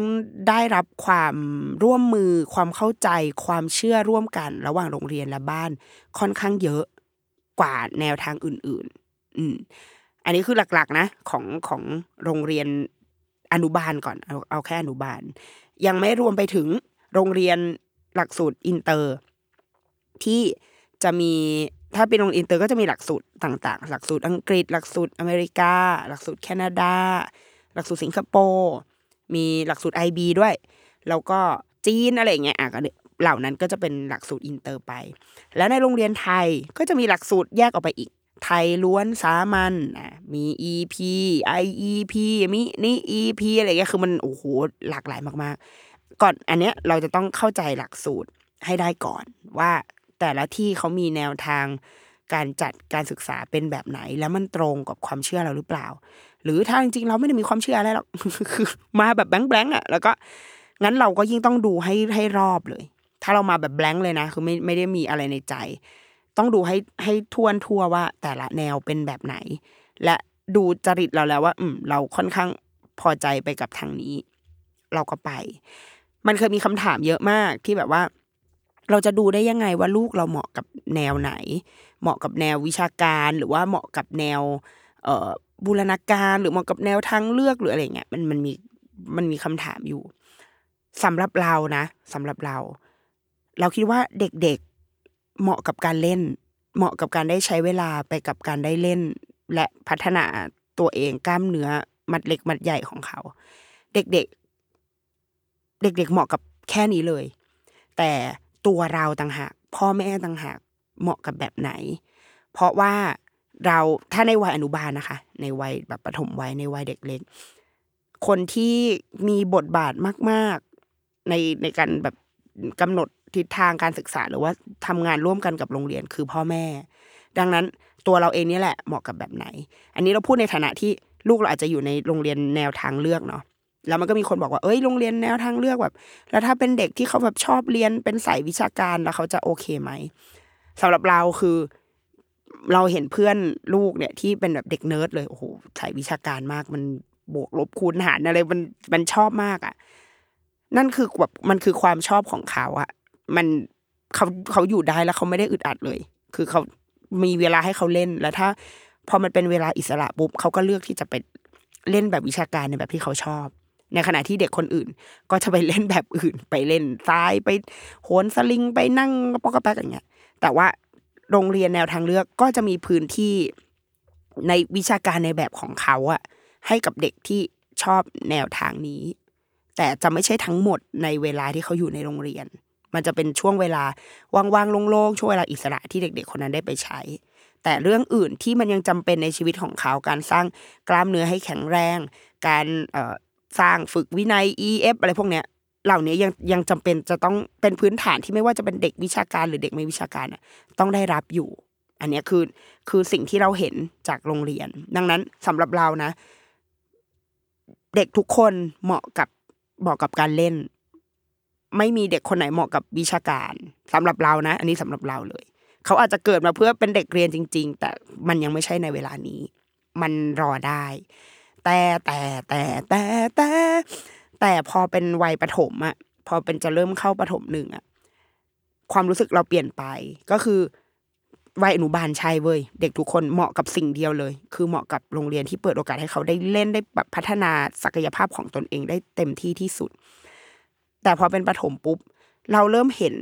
ได้รับความร่วมมือ ความเข้าใจ ความเชื่อร่วมกัน ระหว่างโรงเรียนและบ้านค่อนข้างเยอะกว่าแนวทางอื่น ๆ อืมอันนี้คือหลักๆนะของของโรงเรียน อนุบาลก่อนเอาเอาแค่อนุบาล ยังไม่รวมไปถึงโรงเรียนหลักสูตรอินเตอร์ ที่จะมีถ้าเป็นโรงเรียนอินเตอร์ก็จะมีหลักสูตรต่างๆ หลักสูตรอังกฤษ หลักสูตรอเมริกา หลักสูตรแคนาดา หลักสูตรสิงคโปร์มีหลักสูตร IB ด้วย แล้วก็จีนอะไรเงี้ยอะก็เหล่านั้นก็จะเป็นหลักสูตรอินเตอร์ไป แล้วในโรงเรียนไทยก็จะมีหลักสูตรแยกออกไปอีก ไทยล้วนสามัญอะมี EP IEP มินิ EP อะไรเงี้ยคือมันโอ้โหหลากหลายมากๆ ก่อนอันเนี้ยเราจะต้องเข้าใจหลักสูตรให้ได้ก่อน ว่าแต่ละที่เขามีแนวทางการจัดการศึกษาเป็นแบบไหน แล้วมันตรงกับความเชื่อเราหรือเปล่า หรือถ้าจริงๆ เราไม่ได้มีความเชื่ออะไรหรอกคือมาแบบแบงค์ๆอะ แล้วก็งั้นเราก็ยิ่งต้องดูให้ให้รอบเลย ถ้าเรามาแบบแบงค์เลยนะ คือไม่ไม่ได้มีอะไรในใจ ต้องดูให้ให้ทวนทั่วว่า แต่ละแนวเป็นแบบไหน และดูจริตเราแล้วว่า อืม เราค่อนข้างพอใจไปกับทางนี้ เราก็ไป มันเคยมีคำถามเยอะมากที่แบบว่า เราจะดูได้ยังไงว่าลูกเราเหมาะกับแนวไหน เหมาะกับแนววิชาการหรือว่าเหมาะกับแนว เอ่อบูรณาการหรือเหมาะกับแนวทางเลือกหรืออะไรเงี้ยมันมันมีมันมีคำถามอยู่สำหรับเรานะสำหรับเรา เราคิดว่าเด็ก เหมาะกับการเล่น เหมาะกับการได้ใช้เวลาไปกับการได้เล่น และพัฒนาตัวเองกล้ามเนื้อมัดเล็กมัดใหญ่ของเขา เด็กๆ เด็ก ๆ เหมาะกับแค่นี้เลย แต่ตัวเราต่างหากพ่อแม่ต่างหากเหมาะกับแบบไหน เพราะว่าเราถ้าในวัยอนุบาลนะคะ ในวัยแบบปฐมวัยในวัยเด็กเล็กคนที่มีบทบาทมาก ๆ ในในการแบบ กำหนดทิศทางการศึกษาหรือว่าทำงานร่วมกันกับโรงเรียนคือพ่อแม่ ดังนั้นตัวเราเองนี่แหละเหมาะกับแบบไหน อันนี้เราพูดในฐานะที่ลูกเราอาจจะอยู่ในโรงเรียนแนวทางเลือกเนาะแล้วมันก็มีคนบอกว่าเอ้ยโรงเรียนแนวทางเลือกแบบ แล้วถ้าเป็นเด็กที่เขาแบบชอบเรียนเป็นสายวิชาการแล้วเขาจะโอเคไหมสำหรับเราคือ เราเห็นเพื่อนลูกเนี่ยที่เป็นแบบเด็กเนิร์ดเลยโอ้โหสายวิชาการมากมันบวกลบคูณหารอะไรมันมันชอบมากอะ นั่นคือแบบมันคือความชอบของเขาอะมันเขาเขาอยู่ได้แล้วเขาไม่ได้อึดอัดเลย คือเขามีเวลาให้เขาเล่นแล้วถ้า พอมันเป็นเวลาอิสระปุ๊บเขาก็เลือกที่จะไปเล่นแบบวิชาการในแบบที่เขาชอบ ในขณะที่เด็กคนอื่น ก็จะไปเล่นแบบอื่น ไปเล่นทรายไปโหนสลิงไปนั่งปอกกระแป๊กอย่างเงี้ย แต่ว่าโรงเรียนแนวทางเลือกก็จะมีพื้นที่ในวิชาการในแบบของเขาอะให้กับเด็กที่ชอบแนวทางนี้ แต่จะไม่ใช่ทั้งหมดในเวลาที่เขาอยู่ในโรงเรียน มันจะเป็นช่วงเวลาว่างๆโล่งๆช่วงเวลาอิสระที่เด็ก ๆ คนนั้นได้ไปใช้ แต่เรื่องอื่นที่มันยังจำเป็นในชีวิตของเขาการสร้างกล้ามเนื้อให้แข็งแรง การสร้างฝึกวินัย EF อะไรพวกเนี้ยเหล่านี้ยังยังจำเป็นจะต้องเป็นพื้นฐานที่ไม่ว่าจะเป็นเด็กวิชาการหรือเด็กไม่วิชาการน่ะต้องได้รับอยู่ อันนี้คือคือสิ่งที่เราเห็นจากโรงเรียน ดังนั้นสำหรับเรานะ เด็กทุกคนเหมาะกับ เหมาะกับการเล่น ไม่มีเด็กคนไหนเหมาะกับวิชาการสำหรับเรานะ อันนี้สำหรับเราเลย เขาอาจจะเกิดมาเพื่อเป็นเด็กเรียนจริง ๆ แต่มันยังไม่ใช่ในเวลานี้ มันรอได้ แต่แต่แต่แต่แต่แต่พอเป็นวัยประถมอะพอเป็นจะเริ่มเข้าประถมหนึ่งอะความรู้สึกเราเปลี่ยนไปก็คือ วัยอนุบาลใช่เว้ยเด็กทุกคนเหมาะกับสิ่งเดียวเลย คือเหมาะกับโรงเรียนที่เปิดโอกาสให้เขาได้เล่นได้แบบพัฒนาศักยภาพของตนเองได้เต็มที่ที่สุด แต่พอเป็นประถมปุ๊บ เราเริ่มเห็น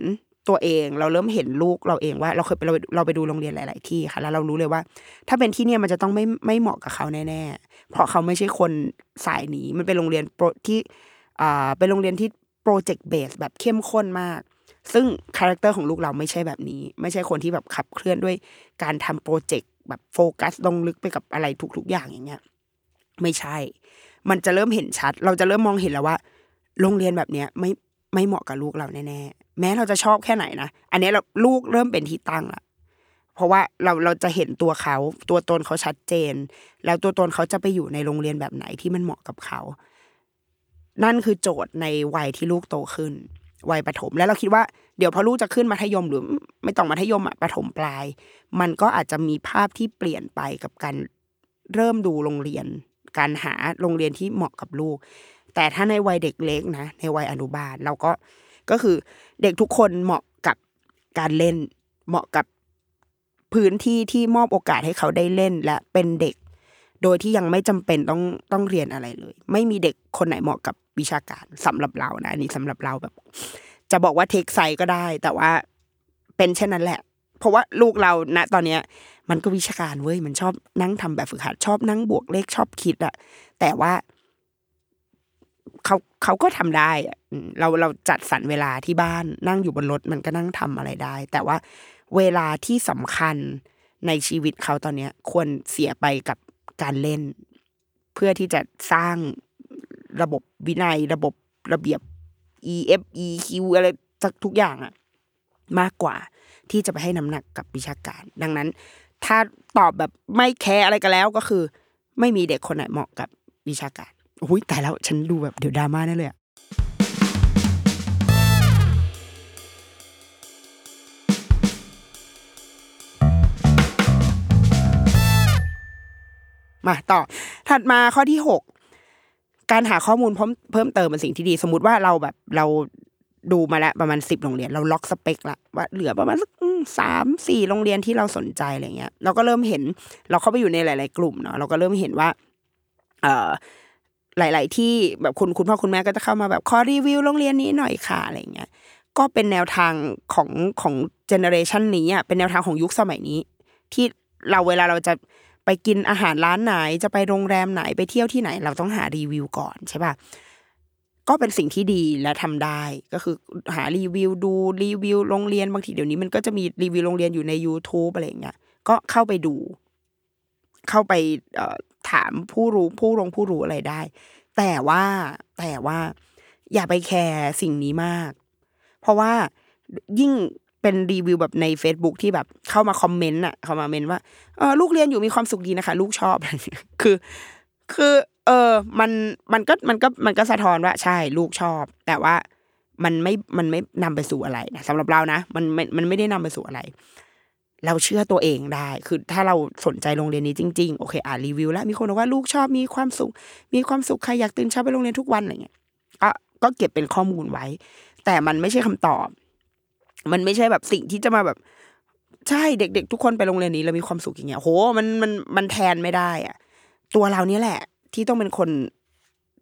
ตัวเอง เราเริ่มเห็นลูกเราเองว่า เราเคยไปเราเราไปดูโรงเรียนหลาย ๆ ที่ค่ะ แล้วเรารู้เลยว่า ถ้าเป็นที่เนี่ยมันจะต้องไม่ไม่เหมาะกับเขาแน่ๆเพราะเขาไม่ใช่คนสายนี้มันเป็นโรงเรียนโปรที่อ่าเป็นโรงเรียนที่ project based แบบเข้มข้นมาก ซึ่ง character ของลูกเราไม่ใช่แบบนี้ ไม่ใช่คนที่แบบขับเคลื่อนด้วยการทำโปรเจกต์แบบโฟกัสลงลึกไปกับอะไรทุกๆอย่างอย่างเงี้ยไม่ใช่ มันจะเริ่มเห็นชัด เราจะเริ่มมองเห็นแล้วว่า โรงเรียนแบบเนี้ยไม่ไม่เหมาะกับลูกเราแน่ๆแม้เราจะชอบแค่ไหนนะอันนี้เราลูกเริ่มเป็นที่ตั้งละเพราะว่าเราเราจะเห็นตัวเขา ตัวตนเขาชัดเจน แล้วตัวตนเขาจะไปอยู่ในโรงเรียนแบบไหนที่มันเหมาะกับเขา นั่นคือโจทย์ในวัยที่ลูกโตขึ้น วัยประถม แล้วเราคิดว่าเดี๋ยวพอลูกจะขึ้นมัธยมหรือไม่ต้องมัธยมอะประถมปลาย มันก็อาจจะมีภาพที่เปลี่ยนไปกับการเริ่มดูโรงเรียน การหาโรงเรียนที่เหมาะกับลูก แต่ถ้าในวัยเด็กเล็กนะ ในวัยอนุบาลเราก็ก็คือเด็กทุกคนเหมาะกับการเล่นเหมาะกับพื้นที่ที่มอบโอกาสให้เขาได้เล่น และเป็นเด็ก โดยที่ยังไม่จำเป็นต้องต้องเรียนอะไรเลย ไม่มีเด็กคนไหนเหมาะกับวิชาการสำหรับเรานะอันนี้สำหรับเราแบบ จะบอกว่าเทคไซก็ได้ แต่ว่าเป็นเช่นนั้นแหละ เพราะว่าลูกเราณตอนเนี้ย มันก็วิชาการเว้ยมันชอบนั่งทำแบบฝึกหัดชอบนั่งบวกเลขชอบคิดอะแต่ว่าเขาเขาก็ทำได้เราเราจัดสรรเวลาที่บ้านนั่งอยู่บนรถมันก็นั่งทำอะไรได้ แต่ว่าเวลาที่สำคัญในชีวิตเขาตอนเนี้ย ควรเสียไปกับ การเล่น เพื่อที่จะสร้างระบบวินัย ระบบระเบียบ E F E Q อะไรสักทุกอย่างอะมากกว่าที่จะไปให้น้ำหนักกับวิชาการ ดังนั้น ถ้าตอบแบบไม่แคร์อะไรกันแล้วก็คือ ไม่มีเด็กคนไหนเหมาะกับวิชาการอุ้ยแต่แล้วฉันดูแบบเดี๋ยวดราม่าแน่เลยอะ มาต่อ ถัดมาข้อที่หกการหาข้อมูลเพิ่มเพิ่มเติมเป็นสิ่งที่ดี สมมติว่าเราแบบเราดูมาแล้วประมาณสิบโรงเรียน เราล็อกสเปคละว่าเหลือประมาณสักสามสี่โรงเรียนที่เราสนใจอะไรเงี้ย เราก็เริ่มเห็น เราเข้าไปอยู่ในหลาย ๆ กลุ่มเนาะเราก็เริ่มเห็นว่า เอ่อหลาย ๆ ที่แบบคุณคุณพ่อคุณแม่ก็จะเข้ามาแบบขอรีวิวโรงเรียนนี้หน่อยค่ะอะไรเงี้ยก็เป็นแนวทางของของเจเนอเรชันนี้อะเป็นแนวทางของยุคสมัยนี้ ที่เราเวลาเราจะ ไปกินอาหารร้านไหน จะไปโรงแรมไหนไปเที่ยวที่ไหน เราต้องหารีวิวก่อนใช่ป่ะก็เป็นสิ่งที่ดีและทำได้ ก็คือหารีวิวดูรีวิวโรงเรียนบางทีเดี๋ยวนี้มันก็จะมีรีวิวโรงเรียนอยู่ใน YouTube อะไรเงี้ยก็เข้าไปดู เข้าไปถามผู้รู้ผู้ลงผู้รู้อะไรได้ แต่ว่าแต่ว่า อย่าไปแคร์สิ่งนี้มาก เพราะว่ายิ่ง เป็นรีวิวแบบใน Facebook ที่แบบเข้ามาคอมเมนต์อะ เข้ามาเมนต์ว่าเออลูกเรียนอยู่มีความสุขดีนะคะ ลูกชอบคือ คือ เออมันมันก็มันก็มันก็สะท้อนว่าใช่ลูกชอบ แต่ว่ามันไม่มันไม่นำไปสู่อะไรนะสำหรับเรานะมันมันมันไม่ได้นำไปสู่อะไร เราเชื่อตัวเองได้ คือถ้าเราสนใจโรงเรียนนี้จริงๆโอเคอ่านรีวิว แล้วมีคนบอกว่าลูกชอบมีความสุข มีความสุขใครอยากตื่นเช้าไปโรงเรียนทุกวันอะไรเงี้ยก็ก็เก็บเป็นข้อมูลไว้ แต่มันไม่ใช่คำตอบ มันไม่ใช่แบบสิ่งที่จะมาแบบ ใช่เด็ก ๆ ทุกคนไปโรงเรียนนี้แล้วมีความสุขอย่างเงี้ยโหมันมันมันแทนไม่ได้อะตัวเราเนี่ยแหละ ที่ต้องเป็นคน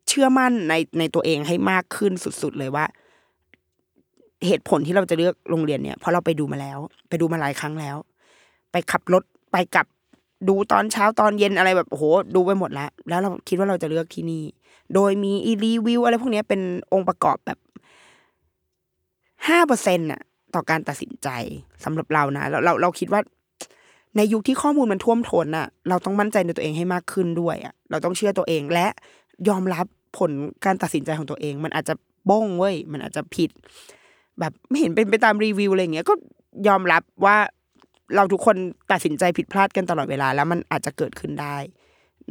เชื่อมั่นในในตัวเองให้มากขึ้นสุด ๆ เลยว่า เหตุผลที่เราจะเลือกโรงเรียนเนี่ยเพราะเราไปดูมาแล้ว ไปดูมาหลายครั้งแล้ว ไปขับรถไปกับดูตอนเช้าตอนเย็นอะไรแบบโอ้โหดูไปหมดแล้ว แล้วเราคิดว่าเราจะเลือกที่นี่ โดยมีอีรีวิวอะไรพวกเนี้ยเป็นองค์ประกอบแบบห้าเปอร์เซ็นต์่ะ ต่อการตัดสินใจสำหรับเรานะเราเราเราคิดว่า ในยุคที่ข้อมูลมันท่วมท้นน่ะเราต้องมั่นใจในตัวเองให้มากขึ้นด้วยอะเราต้องเชื่อตัวเองและยอมรับผลการตัดสินใจของตัวเอง มันอาจจะบ้งเว้ยมันอาจจะผิด แบบไม่เห็นเป็นไปตามรีวิวอะไรเงี้ยก็ยอมรับว่าเราทุกคนตัดสินใจผิดพลาดกันตลอดเวลา แล้วมันอาจจะเกิดขึ้นได้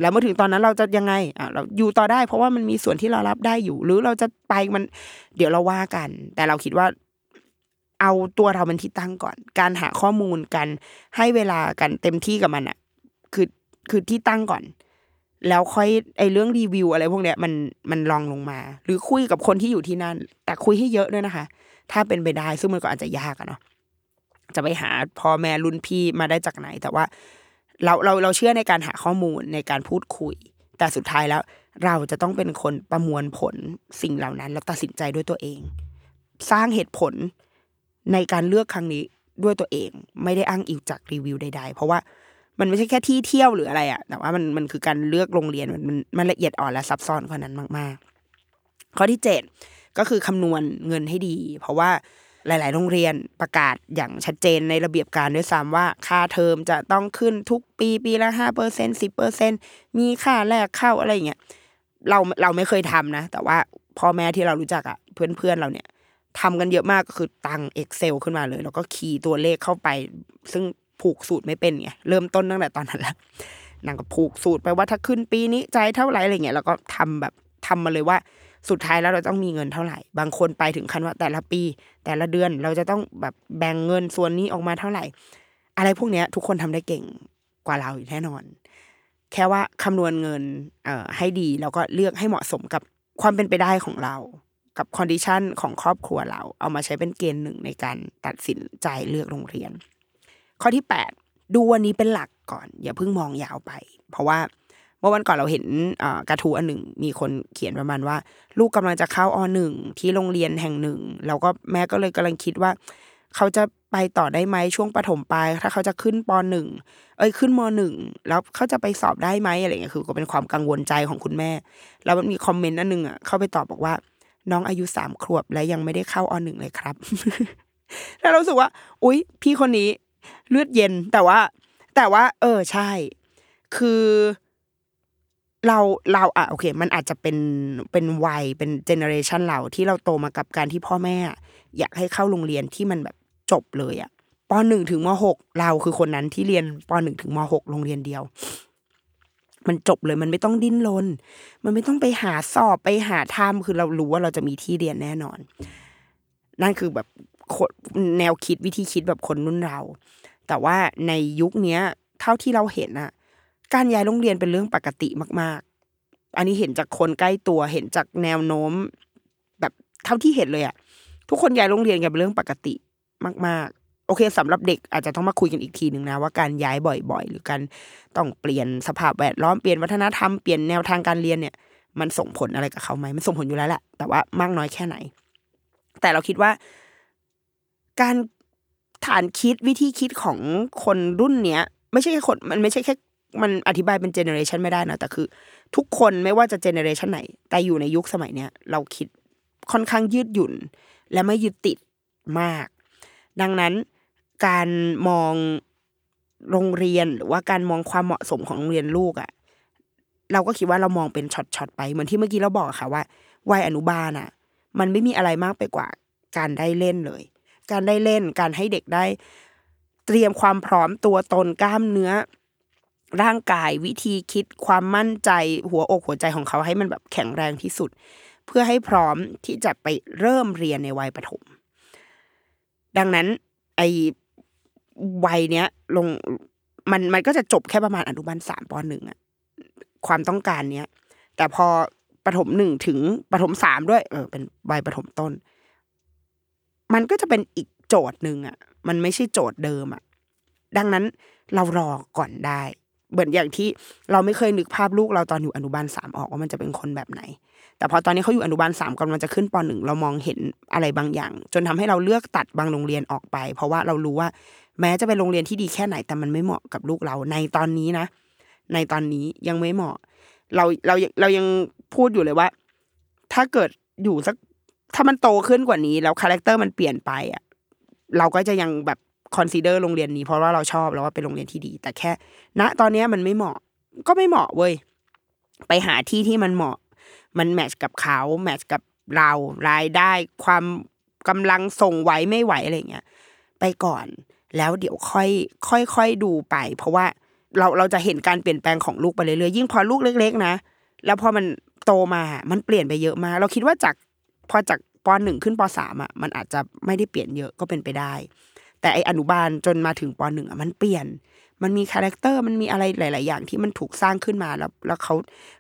แล้วเมื่อถึงตอนนั้นเราจะยังไงอะเราอยู่ต่อได้ เพราะว่ามันมีส่วนที่เรารับได้อยู่ หรือเราจะไปมัน เดี๋ยวเราว่ากัน แต่เราคิดว่า เอาตัวเราเป็นที่ตั้งก่อน การหาข้อมูลกันให้เวลากันเต็มที่กับมันอะคือคือที่ตั้งก่อน แล้วค่อยไอเรื่องรีวิวอะไรพวกเนี้ยมันมันลองลงมา หรือคุยกับคนที่อยู่ที่นั่น แต่คุยให้เยอะด้วยนะคะ ถ้าเป็นไปได้ซึ่งมันก็อาจจะยากอะเนาะจะไปหาพ่อแม่รุ่นพี่มาได้จากไหน แต่ว่าเราเราเราเชื่อในการหาข้อมูลในการพูดคุย แต่สุดท้ายแล้ว เราจะต้องเป็นคนประมวลผลสิ่งเหล่านั้น แล้วตัดสินใจด้วยตัวเอง สร้างเหตุผล ในการเลือกครั้งนี้ด้วยตัวเอง ไม่ได้อ้างอิงจากรีวิวใด ๆ เพราะว่ามันไม่ใช่แค่ที่เที่ยวหรืออะไรอะแต่ว่ามันมันคือการเลือกโรงเรียนมันมันละเอียดอ่อนและซับซ้อนกว่านั้นมากๆ ข้อที่เจ็ดก็คือคำนวณเงินให้ดี เพราะว่าหลาย ๆ โรงเรียนประกาศอย่างชัดเจนในระเบียบการด้วยซ้ำว่าค่าเทอมจะต้องขึ้นทุกปีปีละห้าเปอร์เซ็นสิบเปอร์เซ็นมีค่าแรกเข้าอะไรอย่างเงี้ยเราเราไม่เคยทำนะ แต่ว่าพ่อแม่ที่เรารู้จักอะเพื่อนเพื่อนๆเราเนี่ย ทำกันเยอะมากก็คือตัง Excel ขึ้นมาเลย แล้วก็คีย์ตัวเลขเข้าไป ซึ่งผูกสูตรไม่เป็นไงเริ่มต้นตั้งแต่ตอนนั้นแหละนางก็ผูกสูตรไปว่าถ้าขึ้นปีนี้ใจายเท่าไหร่อะไรเงี้ยแล้วก็ทำแบบทำมาเลยว่าสุดท้ายแล้วเราต้องมีเงินเท่าไหร่ บางคนไปถึงขั้นว่าแต่ละปี แต่ละเดือนเราจะต้องแบบแบ่งเงินส่วนนี้ออกมาเท่าไหร่ อะไรพวกเนี้ย ทุกคนทำได้เก่งกว่าเราอยู่แน่นอน แค่ว่าคำนวณเงินเอ่อให้ดีแล้วก็เลือกให้เหมาะสมกับความเป็นไปได้ของเรา กับ condition ของครอบครัวเรา เอามาใช้เป็นเกณฑ์หนึ่งในการตัดสินใจเลือกโรงเรียน ข้อที่แปดดูวันนี้เป็นหลักก่อน อย่าเพิ่งมองยาวไป เพราะว่าเมื่อวันก่อนเราเห็นกระทู้อันหนึ่งมีคนเขียนประมาณว่า ลูกกำลังจะเข้าอหนึ่งที่โรงเรียนแห่งหนึ่งแล้วก็แม่ก็เลยกำลังคิดว่า เขาจะไปต่อได้ไหมช่วงประถมปลายถ้าเขาจะขึ้นปหนึ่งเอ้ยขึ้นมหนึ่งแล้วเขาจะไปสอบได้ไหมอะไรเงี้ยคือก็เป็นความกังวลใจของคุณแม่ แล้วมันมี comment อันหนึ่งอะเข้าไปตอบบอกว่า น้องอายุสามขวบและยังไม่ได้เข้าอหนึ่งเลยครับ แล้วเรารู้สึกว่า อุ๊ย พี่คนนี้เลือดเย็นแต่ว่า แต่ว่า เออใช่ คือ เราเราอะโอเค มันอาจจะเป็นเป็นวัยเป็น generation เราที่เราโตมากับการที่พ่อแม่ อยากให้เข้าโรงเรียนที่มันแบบจบเลยอะปหนึ่งถึงมหกเราคือคนนั้นที่เรียนปหนึ่งถึงมหกโรงเรียนเดียว มันจบเลยมันไม่ต้องดิ้นรนมันไม่ต้องไปหาสอบไปหาทำคือเรารู้ว่าเราจะมีที่เรียนแน่นอน นั่นคือแบบคนแนวคิดวิธีคิดแบบคนรุ่นเรา แต่ว่าในยุคเนี้ยเท่าที่เราเห็นอะการย้ายโรงเรียนเป็นเรื่องปกติมาก ๆ อันนี้เห็นจากคนใกล้ตัวเห็นจากแนวโน้ม แบบเท่าที่เห็นเลยอะทุกคนย้ายโรงเรียนกันเป็นเรื่องปกติมาก ๆ อเคสำหรับเด็กอาจจะต้องมาคุยกันอีกทีหนึ่งนะว่าการย้ายบ่อย ๆ หรือการต้องเปลี่ยนสภาพแวดล้อมเปลี่ยนวัฒนธรรมเปลี่ยนแนวทางการเรียนเนี่ยมันส่งผลอะไรกับเขาไหมมันส่งผลอยู่แล้วแหละแต่ว่ามากน้อยแค่ไหน แต่เราคิดว่า การฐานคิดวิธีคิดของคนรุ่นเนี้ย ไม่ใช่แค่คนมันไม่ใช่แค่มันอธิบายเป็นเจเนอเรชันไม่ได้นะแต่คือ ทุกคนไม่ว่าจะเจเนอเรชันไหน แต่อยู่ในยุคสมัยเนี้ยเราคิดค่อนข้างยืดหยุ่น และไม่ยึดติดมาก ดังนั้น การมองโรงเรียนหรือว่าการมองความเหมาะสมของโรงเรียนลูกอะ่ะเราก็คิดว่าเรามองเป็นช็อตๆไปเหมือนที่เมื่อกี้เราบอกค่ะว่าวัยอนุบาลอะ มันไม่มีอะไรมากไปกว่าการได้เล่นเลย การได้เล่นการให้เด็กได้ เตรียมความพร้อมตัวตนกล้ามเนื้อ ร่างกายวิธีคิดความมั่นใจหัวอกหัวใจของเขาให้มันแบบแข็งแรงที่สุด เพื่อให้พร้อมที่จะไปเริ่มเรียนในวัยประถม ดังนั้นไอ วัยเนี้ยลงมันมันก็จะจบแค่ประมาณอนุบาลสามปหนึ่งอะความต้องการเนี้ยแต่พอประถมหนึ่งถึงประถมสามด้วย เออ เป็นวัยประถมต้น มันก็จะเป็นอีกโจทย์หนึ่งอะมันไม่ใช่โจทย์เดิมอะดังนั้นเรารอก่อนได้เหมือนอย่างที่เราไม่เคยนึกภาพลูกเราตอนอยู่อนุบาลสามออกว่ามันจะเป็นคนแบบไหน แต่พอตอนนี้เขาอยู่อนุบาลสามกำลังจะขึ้นปหนึ่งเรามองเห็นอะไรบางอย่าง จนทำให้เราเลือกตัดบางโรงเรียนออกไป เพราะว่าเรารู้ว่า แม้จะเป็นโรงเรียนที่ดีแค่ไหนแต่มันไม่เหมาะกับลูกเราในตอนนี้นะ ในตอนนี้ยังไม่เหมาะ เราเราเรายังพูดอยู่เลยว่า ถ้าเกิดอยู่สักถ้ามันโตขึ้นกว่านี้ แล้ว character มันเปลี่ยนไปอะเราก็จะยังแบบ consider โรงเรียนนี้เพราะว่าเราชอบแล้วว่าเป็นโรงเรียนที่ดี แต่แค่ ณตอนนี้มันไม่เหมาะ ก็ไม่เหมาะเว้ยไปหาที่ที่มันเหมาะ มัน match กับเขา match กับเรารายได้ความกำลังส่งไหวไม่ไหวอะไรเงี้ยไปก่อน แล้วเดี๋ยวค่อยค่อยค่อยดูไป เพราะว่าเราเราจะเห็นการเปลี่ยนแปลงของลูกไปเรื่อยๆยิ่งพอลูกเล็ก ๆ นะ แล้วพอมันโตมา มันเปลี่ยนไปเยอะมาก เราคิดว่าจากพอจากปหนึ่งขึ้นปสามอะ มันอาจจะไม่ได้เปลี่ยนเยอะก็เป็นไปได้ แต่ไอ้อนุบาลจนมาถึงปหนึ่งอะมันเปลี่ยน มันมี character มันมีอะไรหลาย ๆ อย่างที่มันถูกสร้างขึ้นมาแล้ว แล้วเขา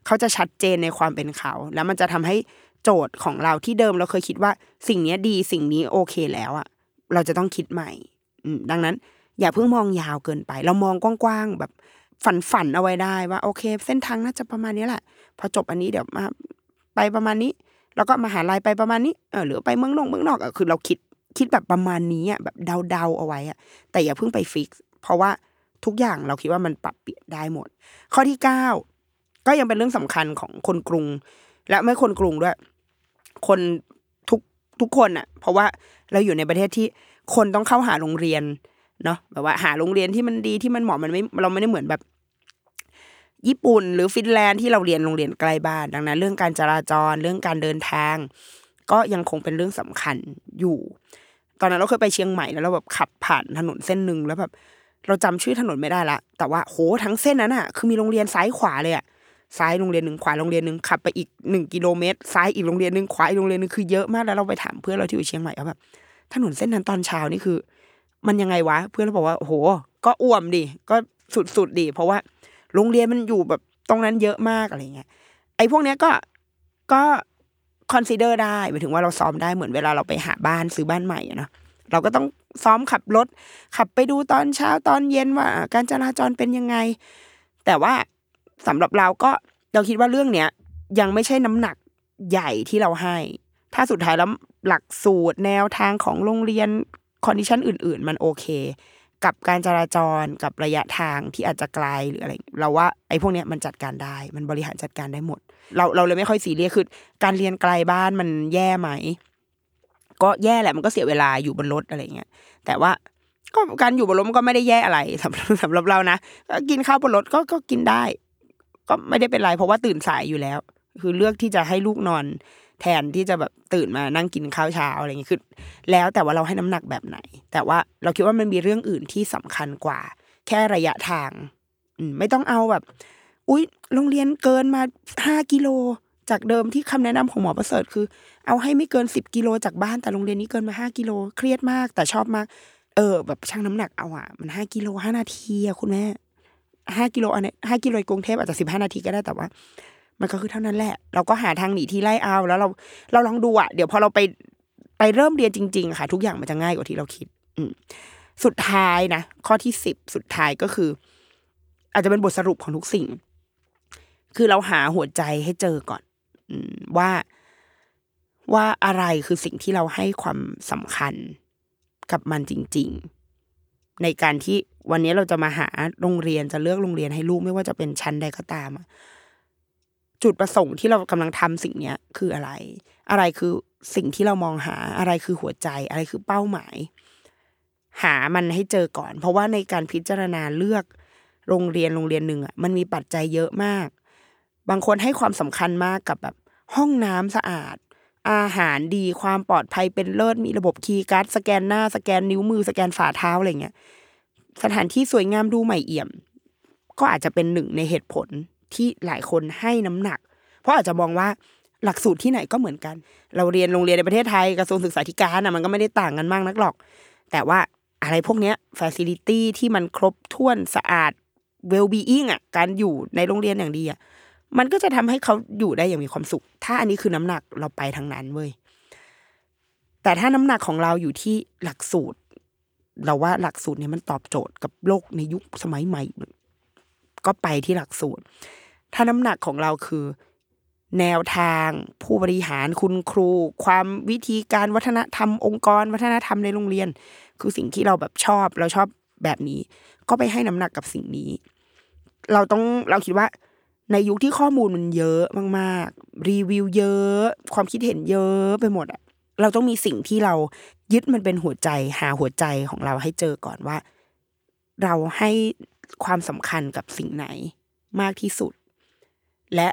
เขาจะชัดเจนในความเป็นเขา แล้วมันจะทำให้โจทย์ของเราที่เดิมเราเคยคิดว่า สิ่งนี้ดีสิ่งนี้โอเคแล้วอะเราจะต้องคิดใหม่ ดังนั้น อย่าเพิ่งมองยาวเกินไป เรามองกว้างๆแบบฝันฝันๆเอาไว้ได้ว่าโอเค เส้นทางน่าจะประมาณนี้แหละ พอจบอันนี้เดี๋ยวมาไปประมาณนี้ แล้วก็มาหาลัยไปประมาณนี้เออหรือไปเมืองนอกเมืองนอกอะคือเราคิดคิดแบบประมาณนี้อะแบบเดาๆเอาไว้อะแต่อย่าเพิ่งไปฟิกเพราะว่าทุกอย่างเราคิดว่ามันปรับเปลี่ยนได้หมด ข้อที่เก้าก็ยังเป็นเรื่องสำคัญของคนกรุง และไม่คนกรุงด้วย คนทุกทุกคนอะ เพราะว่าเราอยู่ในประเทศที่ คนต้องเข้าหาโรงเรียนเนาะแบบว่าหาโรงเรียนที่มันดีที่มันเหมาะมันไม่เราไม่ได้เหมือนแบบ ญี่ปุ่นหรือฟินแลนด์ที่เราเรียนโรงเรียนใกล้บ้าน ดังนั้น เรื่องการจราจรเรื่องการเดินทาง ก็ยังคงเป็นเรื่องสำคัญอยู่ ตอนนั้นเราเคยไปเชียงใหม่แล้วเราแบบขับผ่านถนนเส้นหนึ่งแล้วแบบเราจำชื่อถนนไม่ได้ละ แต่ว่าโหทั้งเส้นนั้นอะคือมีโรงเรียนซ้ายขวาเลยอะซ้ายโรงเรียนหนึ่งขวาโรงเรียนหนึ่งขับไปอีกหนึ่งกิโลเมตรซ้ายอีกโรงเรียนหนึ่งขวาอีกโรงเรียนหนึ่งคือเยอะมากแล้วเราไปถามเพื่อนเราที่อยู่เชียงใหม่ว่าแบบ ถนนเส้นนั้นตอนเช้านี่คือ มันยังไงวะ เพื่อนเราบอกว่าโอ้โห ก็อ่วมดิก็สุดๆดิเพราะว่า โรงเรียนมันอยู่แบบตรงนั้นเยอะมากอะไรเงี้ยไอ้พวกเนี้ยก็ก็คอนซีเดอร์ได้หมายถึงว่าเราซ้อมได้เหมือนเวลาเราไปหาบ้านซื้อบ้านใหม่เนาะเราก็ต้องซ้อมขับรถ ขับไปดูตอนเช้าตอนเย็นว่า การจราจรเป็นยังไง แต่ว่าสำหรับเราก็เราคิดว่าเรื่องเนี้ยยังไม่ใช่น้ำหนักใหญ่ที่เราให้ ถ้าสุดท้ายแล้วหลักสูตรแนวทางของโรงเรียน condition อื่น ๆ มันโอเค กับการจราจรกับระยะทางที่อาจจะไกลหรืออะไร เราว่าไอ้พวกเนี้ยมันจัดการได้ มันบริหารจัดการได้หมด เราเราเลยไม่ค่อยซีเรียสคือ การเรียนไกลบ้านมันแย่ไหมก็แย่แหละมันก็เสียเวลาอยู่บนรถอะไรเงี้ยแต่ว่าก็การอยู่บนรถมันก็ไม่ได้แย่อะไรสำหรับสำหรับเรานะก็กินข้าวบนรถก็ก็กินได้ ก็ไม่ได้เป็นไรเพราะว่าตื่นสายอยู่แล้ว คือเลือกที่จะให้ลูกนอน แทนที่จะแบบตื่นมานั่งกินข้าวเช้าอะไรอย่างเงี้ยคือแล้วแต่ว่าเราให้น้ำหนักแบบไหน แต่ว่าเราคิดว่ามันมีเรื่องอื่นที่สำคัญกว่า แค่ระยะทางอืมไม่ต้องเอาแบบ อุ๊ย โรงเรียนเกินมาห้ากิโลจากเดิมที่คำแนะนำของหมอประเสริฐคือ เอาให้ไม่เกินสิบกิโลจากบ้านแต่โรงเรียนนี้เกินมาห้ากิโลเครียดมาก แต่ชอบมาก เออ แบบชั่งน้ำหนักเอาอะมันห้ากิโลห้านาทีอะคุณแม่ห้ากิโลอันนี้ห้ากิโลในกรุงเทพอาจจะสิบห้านาทีก็ได้แต่ว่า มันก็คือเท่านั้นแหละ เราก็หาทางหนีที่ไล่เอาแล้วเราเราลองดูอะเดี๋ยวพอเราไปไปเริ่มเรียนจริง ๆ ค่ะ ทุกอย่างมันจะง่ายกว่าที่เราคิด อืสุดท้ายนะข้อที่สิบสุดท้ายก็คือ อาจจะเป็นบทสรุปของทุกสิ่ง คือเราหาหัวใจให้เจอก่อน อืว่าว่าอะไรคือสิ่งที่เราให้ความสำคัญกับมันจริง ๆ ในการที่วันนี้เราจะมาหาโรงเรียนจะเลือกโรงเรียนให้ลูกไม่ว่าจะเป็นชั้นใดก็ตามอะ จุดประสงค์ที่เรากำลังทำสิ่งเนี้ยคืออะไร อะไรคือสิ่งที่เรามองหาอะไรคือหัวใจ อะไรคือเป้าหมาย หามันให้เจอก่อน เพราะว่าในการพิจารณาเลือกโรงเรียนโรงเรียนหนึ่งอะมันมีปัจจัยเยอะมาก บางคนให้ความสำคัญมากกับแบบ ห้องน้ำสะอาด อาหารดีความปลอดภัยเป็นเลิศมีระบบ key card สแกนหน้าสแกนนิ้วมือสแกนฝ่าเท้าอะไรเงี้ยสถานที่สวยงามดูใหม่เอี่ยม ก็อาจจะเป็นหนึ่งในเหตุผล ที่หลายคนให้น้ำหนัก เพราะอาจจะมองว่าหลักสูตรที่ไหนก็เหมือนกัน เราเรียนโรงเรียนในประเทศไทยกระทรวงศึกษาธิการนะมันก็ไม่ได้ต่างกันมากนักหรอก แต่ว่าอะไรพวกเนี้ยฟ a ซิลิตี้ที่มันครบถ้วนสะอาด well being อะการอยู่ในโรงเรียนอย่างดีอะมันก็จะทำให้เขาอยู่ได้อย่างมีความสุข ถ้าอันนี้คือน้ำหนักเราไปทางนั้นเว้ยแต่ถ้าน้ำหนักของเราอยู่ที่หลักสูตร เราว่าหลักสูตรเนี่ยมันตอบโจทย์กับโลกในยุคสมัยใหม่ ก็ไปที่หลักสูตร ถ้าน้ำหนักของเราคือ แนวทาง ผู้บริหารคุณครู ความวิธีการวัฒนธรรมองค์กร วัฒนธรรมในโรงเรียน คือสิ่งที่เราแบบชอบ เราชอบแบบนี้ ก็ไปให้น้ำหนักกับสิ่งนี้ เราต้องเราคิดว่า ในยุคที่ข้อมูลมันเยอะมากๆ รีวิวเยอะ ความคิดเห็นเยอะไปหมดอะเราต้องมีสิ่งที่เรายึดมันเป็นหัวใจ หาหัวใจของเราให้เจอก่อนว่า เราให้ความสำคัญกับสิ่งไหนมากที่สุด และ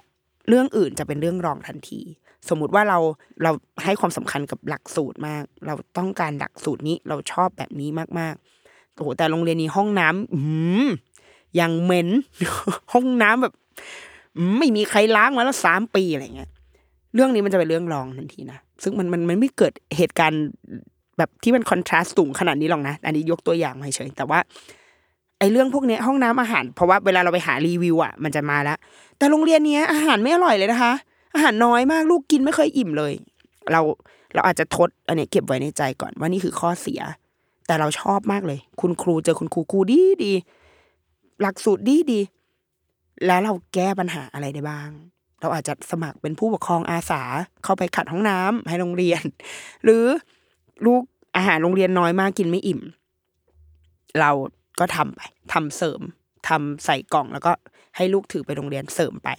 เรื่องอื่นจะเป็นเรื่องรองทันที สมมุติว่าเราเราให้ความสำคัญกับหลักสูตรมาก เราต้องการหลักสูตรนี้เราชอบแบบนี้มากๆโอ้โหแต่โรงเรียนนี้ห้องน้ำอืมยังเหม็นห้องน้ำแบบไม่มีใครล้างมาแล้วสามปีอะไรเงี้ย เรื่องนี้มันจะเป็นเรื่องรองทันทีนะซึ่งมันมันมันไม่เกิดเหตุการณ์แบบที่มันคอนทราสต์สูงขนาดนี้หรอกนะ อันนี้ยกตัวอย่างมาเฉยแต่ว่า ไอ้เรื่องพวกนี้ห้องน้ำอาหาร เพราะว่าเวลาเราไปหารีวิวอะมันจะมาแล้ว แต่โรงเรียนเนี้ยอาหารไม่อร่อยเลยนะคะ อาหารน้อยมากลูกกินไม่เคยอิ่มเลย เราเราอาจจะทดอันนี้เก็บไว้ในใจก่อนว่านี่คือข้อเสีย แต่เราชอบมากเลย คุณครูเจอคุณครูครูดีดี หลักสูตรดีดี แล้วเราแก้ปัญหาอะไรได้บ้าง เราอาจจะสมัครเป็นผู้ปกครองอาสาเข้าไปขัดห้องน้ำให้โรงเรียน หรือลูกอาหารโรงเรียนน้อยมากกินไม่อิ่ม เรา ก็ทำไปทำเสริมทำใส่กล่องแล้วก็ให้ลูกถือไปโรงเรียนเสริมไป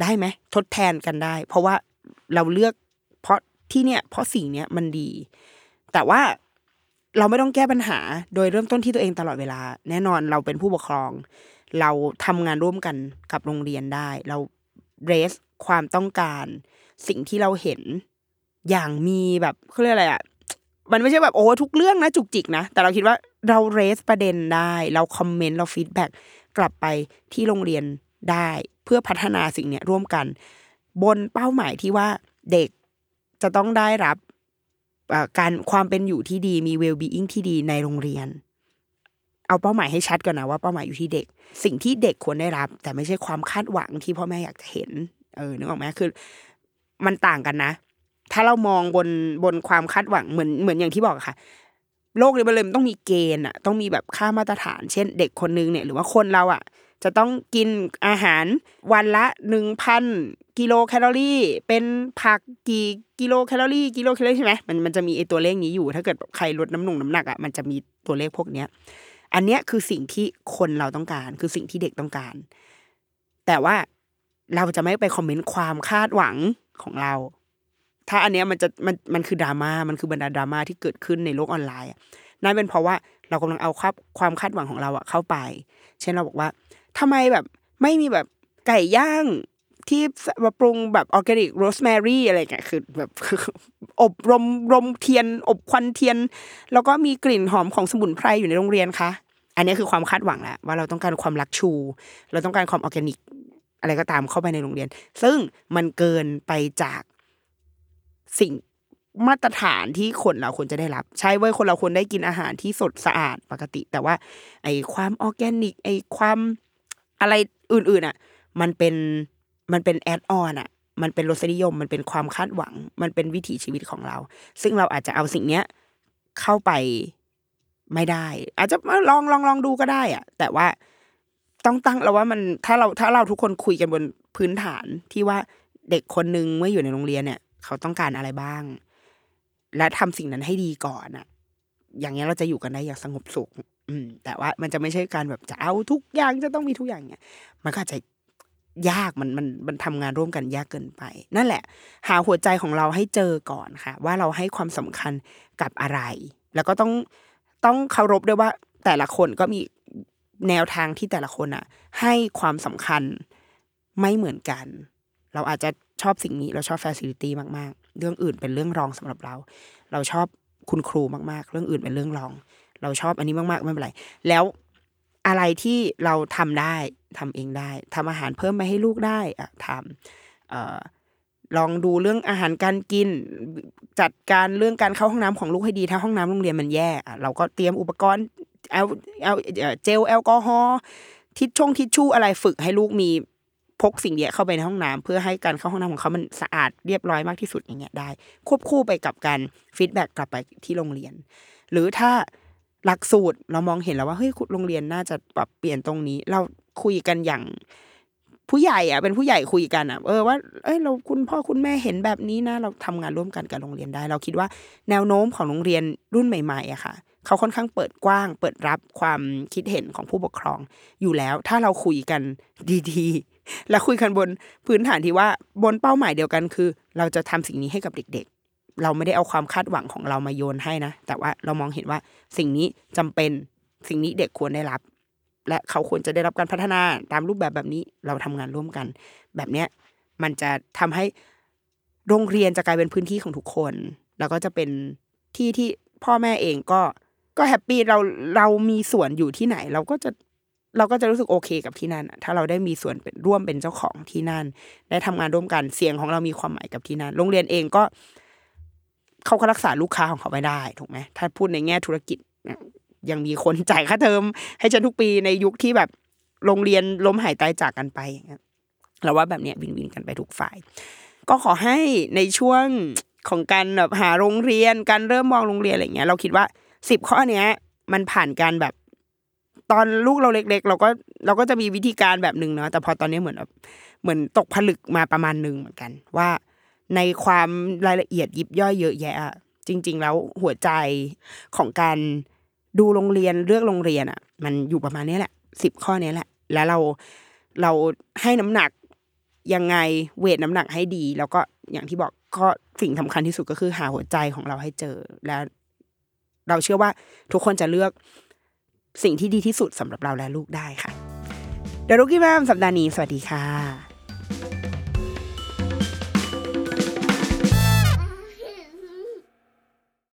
ได้ไหมทดแทนกันได้ เพราะว่าเราเลือก เพราะที่เนี่ย เพราะสิ่งเนี้ยมันดี แต่ว่าเราไม่ต้องแก้ปัญหา โดยเริ่มต้นที่ตัวเองตลอดเวลา แน่นอนเราเป็นผู้ปกครอง เราทำงานร่วมกันกับโรงเรียนได้ เรา raise ความต้องการ สิ่งที่เราเห็นอย่างมีแบบเขาเรียกอะไรอะ มันไม่ใช่แบบโอ้ทุกเรื่องนะจุกจิกนะ แต่เราคิดว่าเรา raise ประเด็นได้ เรา comment เรา feedbackกลับไปที่โรงเรียนได้ เพื่อพัฒนาสิ่งเนี้ยร่วมกัน บนเป้าหมายที่ว่าเด็กจะต้องได้รับอ่อการความเป็นอยู่ที่ดีมี well being ที่ดีในโรงเรียน เอาเป้าหมายให้ชัดก่อนนะว่าเป้าหมายอยู่ที่เด็ก สิ่งที่เด็กควรได้รับ แต่ไม่ใช่ความคาดหวังที่พ่อแม่อยากจะเห็น เออนึกออกไหมคือ มันต่างกันนะ ถ้าเรามองบนบนความคาดหวังเหมือนเหมือนอย่างที่บอกค่ะ โลกนี้มันเลยมันต้องมีเกณฑ์อะต้องมีแบบค่ามาตรฐาน เช่น เด็กคนนึงเนี่ยหรือว่าคนเราอะจะต้องกินอาหารวันละหนึ่งพันกิโลแคลอรี่ เป็นผักกี่กิโลแคลอรี่กิโลแคลอรี่ใช่ไหมมันมันจะมีไอตัวเลขนี้อยู่ ถ้าเกิดใครลดน้ำหนุงน้ำหนักอะมันจะมีตัวเลขพวกเนี้ย อันเนี้ยคือสิ่งที่คนเราต้องการ คือสิ่งที่เด็กต้องการ แต่ว่าเราจะไม่ไปคอมเมนต์ความคาดหวังของเรา ถ้าอันเนี้ยมันจะมันมันคือดราม่ามันคือบรรดาดราม่าที่เกิดขึ้นในโลกออนไลน์นั่นเป็นเพราะว่าเรากำลังเอาความความคาดหวังของเราอะเข้าไป เช่นเราบอกว่าทำไมแบบไม่มีแบบไก่ย่างที่มาปรุงแบบออร์แกนิกโรสแมรี่อะไรเงี้ยคือแบบอบรมรมเทียน อบควันเทียน แล้วก็มีกลิ่นหอมของสมุนไพรอยู่ในโรงเรียนคะอันนี้คือความคาดหวังแหละว่าเราต้องการความรักชู เราต้องการความออร์แกนิก อะไรก็ตามเข้าไปในโรงเรียน ซึ่งมันเกินไปจาก สิ่งมาตรฐานที่คนเราควรจะได้รับ ใช่เว้ยคนเราควรได้กินอาหารที่สดสะอาดปกติ แต่ว่า ไอ้ความออแกนิก ไอ้ความอะไรอื่นๆอะ มันเป็นมันเป็นแอดออนอะ มันเป็นรสนิยม มันเป็นความคาดหวัง มันเป็นวิถีชีวิตของเรา ซึ่งเราอาจจะเอาสิ่งเนี้ยเข้าไปไม่ได้ อาจจะลองลองลองดูก็ได้อะ แต่ว่าต้องตั้งเราว่ามันถ้าเราถ้าเราทุกคนคุยกันบนพื้นฐานที่ว่าเด็กคนนึงเมื่ออยู่ในโรงเรียนเนี่ย เขาต้องการอะไรบ้าง และทำสิ่งนั้นให้ดีก่อนอะอย่างเงี้ยเราจะอยู่กันได้อย่างสงบสุข อืม แต่ว่ามันจะไม่ใช่การแบบจะเอาทุกอย่างจะต้องมีทุกอย่างเนี่ย มันก็อาจจะยากมันมันมันทำงานร่วมกันยากเกินไป นั่นแหละ หาหัวใจของเราให้เจอก่อนค่ะ ว่าเราให้ความสำคัญกับอะไร แล้วก็ต้องต้องเคารพด้วยว่า แต่ละคนก็มีแนวทางที่แต่ละคนอะให้ความสำคัญไม่เหมือนกัน เราอาจจะ ชอบสิ่งนี้ เราชอบ facility มากๆ เรื่องอื่นเป็นเรื่องรองสำหรับเรา เราชอบคุณครูมากๆ เรื่องอื่นเป็นเรื่องรอง เราชอบอันนี้มากๆไม่เป็นไร แล้วอะไรที่เราทำได้ทำเองได้ทำอาหารเพิ่มไปให้ลูกได้อะทำเอ่อลองดูเรื่องอาหารการกิน จัดการเรื่องการเข้าห้องน้ำของลูกให้ดีถ้าห้องน้ำโรงเรียนมันแย่เราก็เตรียมอุปกรณ์แอลแอลเอ่อเจลแอลกอฮอล์ทิชชงทิชชู่อะไรฝึกให้ลูกมี พกสิ่งเนี้ยเข้าไปในห้องน้ำเพื่อให้การเข้าห้องน้ำของเขามันสะอาดเรียบร้อยมากที่สุดอย่างเงี้ยได้ ควบคู่ไปกับการ feedback กลับไปที่โรงเรียน หรือถ้าหลักสูตรเรามองเห็นแล้วว่าเฮ้ยโรงเรียนน่าจะปรับเปลี่ยนตรงนี้ เราคุยกันอย่างผู้ใหญ่อะเป็นผู้ใหญ่คุยกันอะเออว่าเอ้ยเราคุณพ่อคุณแม่เห็นแบบนี้นะ เราทำงานร่วมกันกับโรงเรียนได้ เราคิดว่าแนวโน้มของโรงเรียนรุ่นใหม่ๆอะค่ะ เขาค่อนข้างเปิดกว้าง เปิดรับความคิดเห็นของผู้ปกครองอยู่แล้ว ถ้าเราคุยกันดีๆ และคุยกันบนพื้นฐานที่ว่าบนเป้าหมายเดียวกันคือ เราจะทำสิ่งนี้ให้กับเด็ก ๆ เราไม่ได้เอาความคาดหวังของเรามาโยนให้นะ แต่ว่าเรามองเห็นว่าสิ่งนี้จำเป็นสิ่งนี้เด็กควรได้รับ และเขาควรจะได้รับการพัฒนาตามรูปแบบแบบนี้เราทำงานร่วมกัน แบบเนี้ยมันจะทำให้โรงเรียนจะกลายเป็นพื้นที่ของทุกคน แล้วก็จะเป็นที่ที่พ่อแม่เองก็ก็แฮปปี้เราเรามีส่วนอยู่ที่ไหน เราก็จะ เราก็จะรู้สึกโอเคกับที่นั่นถ้าเราได้มีส่วนร่วมเป็นเจ้าของที่นั่น ได้ทำงานร่วมกันเสียงของเรามีความหมายกับที่นั่น โรงเรียนเองก็ เขาก็รักษาลูกค้าของเขาไม่ได้ถูกไหมถ้าพูดในแง่ธุรกิจยยังมีคนจ่ายค่าเทอมให้ฉันทุกปีในยุคที่แบบโรงเรียนล้มหายตายจากกันไปอย่างเงี้ยเราว่าแบบเนี้ยวินวินกันไปทุกฝ่าย ก็ขอให้ในช่วงของการแบบหาโรงเรียนการเริ่มมองโรงเรียนอะไรเงี้ย เราคิดว่าสิบข้อเนี้ย มันผ่านการแบบ ตอนลูกเราเล็ก ๆ เราก็เราก็จะมีวิธีการแบบหนึ่งเนาะแต่พอตอนนี้เหมือนแบบเหมือนตกผลึกมาประมาณหนึ่งเหมือนกัน ว่าในความรายละเอียดยิบย่อยเยอะแยะอะจริง ๆ แล้วหัวใจของการดูโรงเรียนเลือกโรงเรียนอะ มันอยู่ประมาณนี้แหละสิบข้อนี้แหละ แล้วเราเราให้น้ำหนักยังไงเวทน้ำหนักให้ดี แล้วก็อย่างที่บอกก็สิ่งสำคัญที่สุดก็คือหาหัวใจของเราให้เจอแล้วเราเชื่อว่าทุกคนจะเลือก สิ่งที่ดีที่สุดสำหรับเราและลูกได้ค่ะเดรุกี้แมมสัปดาห์นี้สวัสดีค่ะ